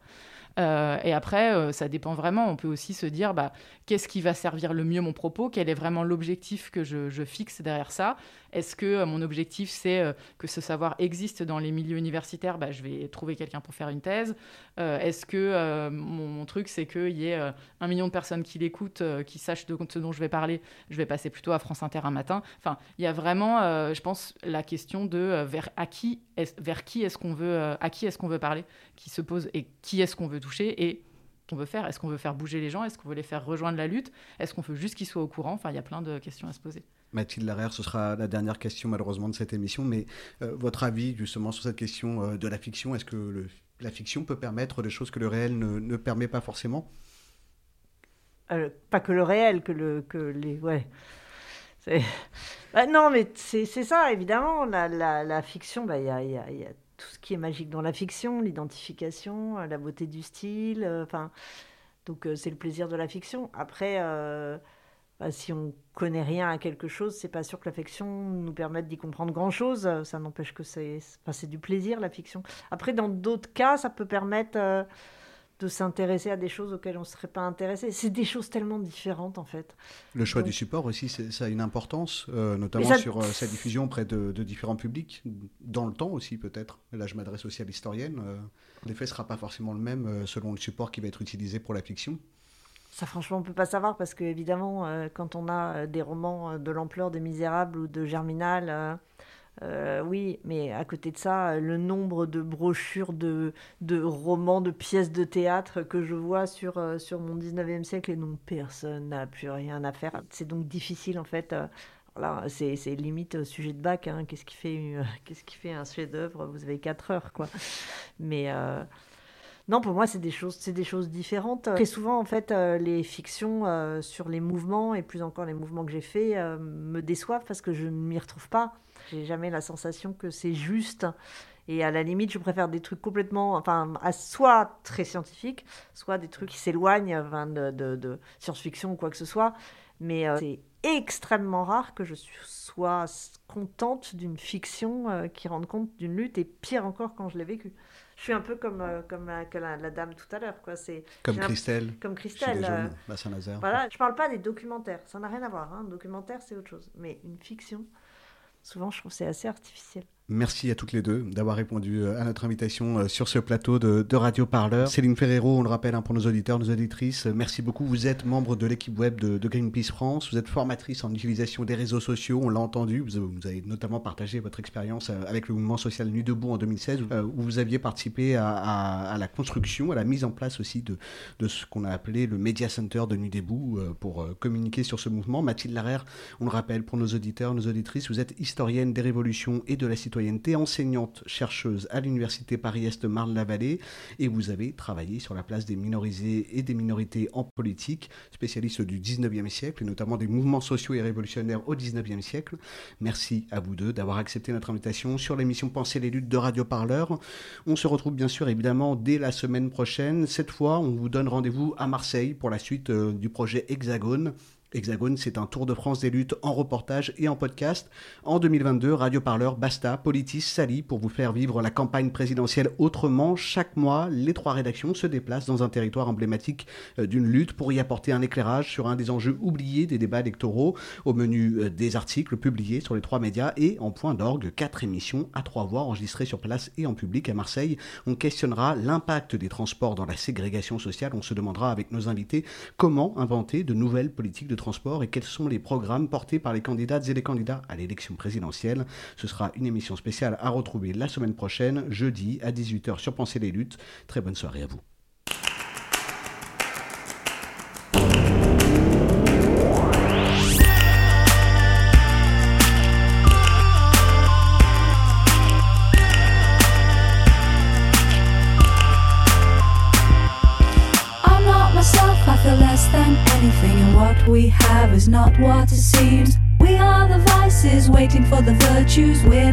Euh, et après, euh, ça dépend vraiment. On peut aussi se dire, bah, qu'est-ce qui va servir le mieux mon propos? Quel est vraiment l'objectif que je, je fixe derrière ça? Est-ce que euh, mon objectif, c'est euh, que ce savoir existe dans les milieux universitaires? Bah, Je vais trouver quelqu'un pour faire une thèse. Euh, Est-ce que mon, truc, c'est qu'il y ait un million de personnes qui l'écoutent, qui sachent de ce dont je vais parler Je vais passer plutôt à France Inter un matin? Enfin, il y a vraiment, je pense, la question de vers, à qui est, vers qui est-ce qu'on veut, à qui est-ce qu'on veut parler, qui se pose, et qui est-ce qu'on veut toucher et qu'on veut faire? Est-ce qu'on veut faire bouger les gens? Est-ce qu'on veut les faire rejoindre la lutte? Est-ce qu'on veut juste qu'ils soient au courant? Enfin, il y a plein de questions à se poser.
Mathilde Larère, ce sera la dernière question malheureusement de cette émission, mais euh, votre avis justement sur cette question euh, de la fiction, est-ce que la fiction peut permettre des choses que le réel ne, ne permet pas forcément?
Euh, pas que le réel, que, le, que les. Ouais. Bah, non, mais c'est ça, évidemment. La, la, la fiction, bah, il y, a, y y a tout ce qui est magique dans la fiction, l'identification, la beauté du style. donc, c'est le plaisir de la fiction. Après, si on connaît rien à quelque chose, c'est pas sûr que la fiction nous permette d'y comprendre grand-chose. Euh, Ça n'empêche que c'est enfin, c'est du plaisir, la fiction. Après, dans d'autres cas, ça peut permettre. euh, de s'intéresser à des choses auxquelles on ne serait pas intéressé. C'est des choses tellement différentes en fait.
Le choix
Donc-
du support aussi, ça a une importance, euh, notamment
ça-
sur euh, sa diffusion auprès de, de différents publics, dans le temps aussi peut-être. Là, je m'adresse aussi à l'historienne. L'effet ne sera pas forcément le même selon le support qui va être utilisé pour la fiction.
Ça, franchement, on peut pas savoir parce que, évidemment, euh, quand on a euh, des romans euh, de l'ampleur des Misérables ou de Germinal, oui, mais à côté de ça, le nombre de brochures, de, de romans, de pièces de théâtre que je vois sur, sur mon 19e siècle et dont personne n'a plus rien à faire. C'est donc difficile en fait. c'est limite sujet de bac. hein. Qu'est-ce qui fait, qu'est-ce qui fait un chef-d'œuvre? Vous avez 4 heures, quoi. Mais non, pour moi, c'est des choses, c'est des choses différentes. Très souvent, en fait, euh, les fictions euh, sur les mouvements et plus encore les mouvements que j'ai faits euh, me déçoivent parce que je ne m'y retrouve pas. J'ai jamais la sensation que c'est juste. Et à la limite, je préfère des trucs complètement, enfin, à soit très scientifiques, soit des trucs qui s'éloignent de- de science-fiction ou quoi que ce soit. Mais euh, c'est extrêmement rare que je sois contente d'une fiction euh, qui rende compte d'une lutte, et pire encore quand je l'ai vécue. Je suis un peu comme, euh, comme la, que la- la dame tout à l'heure. quoi. C'est
Comme Christelle,
Comme
chez
Christelle.
les à Saint-Nazaire.
Voilà, je parle pas des documentaires, ça n'a rien à voir. Hein. Un documentaire, c'est autre chose. Mais une fiction, souvent, je trouve que c'est assez artificiel.
Merci à toutes les deux d'avoir répondu euh, à notre invitation euh, sur ce plateau de, Radio Parleur. Céline Ferrero, on le rappelle hein, pour nos auditeurs, nos auditrices, euh, merci beaucoup. Vous êtes membre de l'équipe web de, Greenpeace France, vous êtes formatrice en utilisation des réseaux sociaux, on l'a entendu, vous, avez notamment partagé votre expérience avec le mouvement social Nuit debout en 2016, euh, où vous aviez participé à, la construction, à la mise en place aussi de, ce qu'on a appelé le Media Center de Nuit debout pour communiquer sur ce mouvement. Mathilde Larère, on le rappelle pour nos auditeurs, nos auditrices, vous êtes historienne des révolutions et de la citoyenneté, enseignante chercheuse à l'université Paris-Est Marne-la-Vallée et vous avez travaillé sur la place des minorisés et des minorités en politique, spécialiste du 19e siècle et notamment des mouvements sociaux et révolutionnaires au 19e siècle. Merci à vous deux d'avoir accepté notre invitation sur l'émission Penser les luttes de Radio Parleur. On se retrouve bien sûr évidemment dès la semaine prochaine. Cette fois, on vous donne rendez-vous à Marseille pour la suite euh, du projet Hexagone. Hexagone, c'est un tour de France des luttes en reportage et en podcast. En 2022, Radio Parleur, Basta, Politis, Sali, pour vous faire vivre la campagne présidentielle autrement. Chaque mois, les trois rédactions se déplacent dans un territoire emblématique euh, d'une lutte pour y apporter un éclairage sur un des enjeux oubliés des débats électoraux. Au menu euh, des articles publiés sur les trois médias et en point d'orgue, quatre émissions à trois voix enregistrées sur place et en public à Marseille. On questionnera l'impact des transports dans la ségrégation sociale. On se demandera avec nos invités comment inventer de nouvelles politiques de et quels sont les programmes portés par les candidates et les candidats à l'élection présidentielle. Ce sera une émission spéciale à retrouver la semaine prochaine, jeudi à 18h sur Penser les luttes. Très bonne soirée à vous.
choose when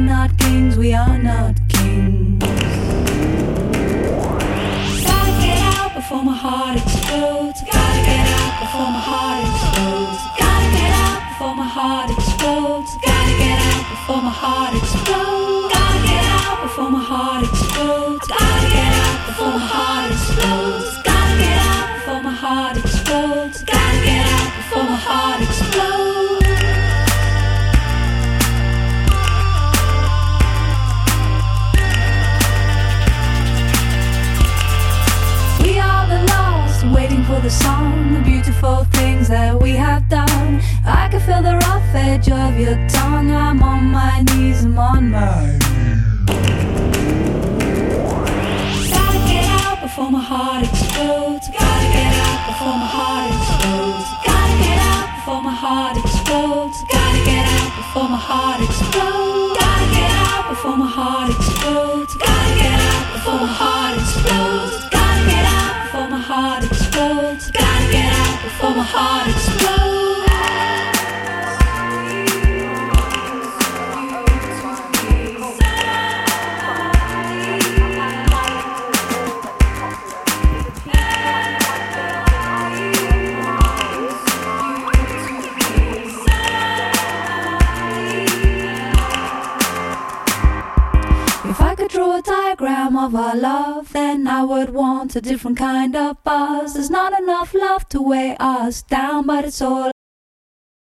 a different kind of buzz. There's not enough love to weigh us down, but it's all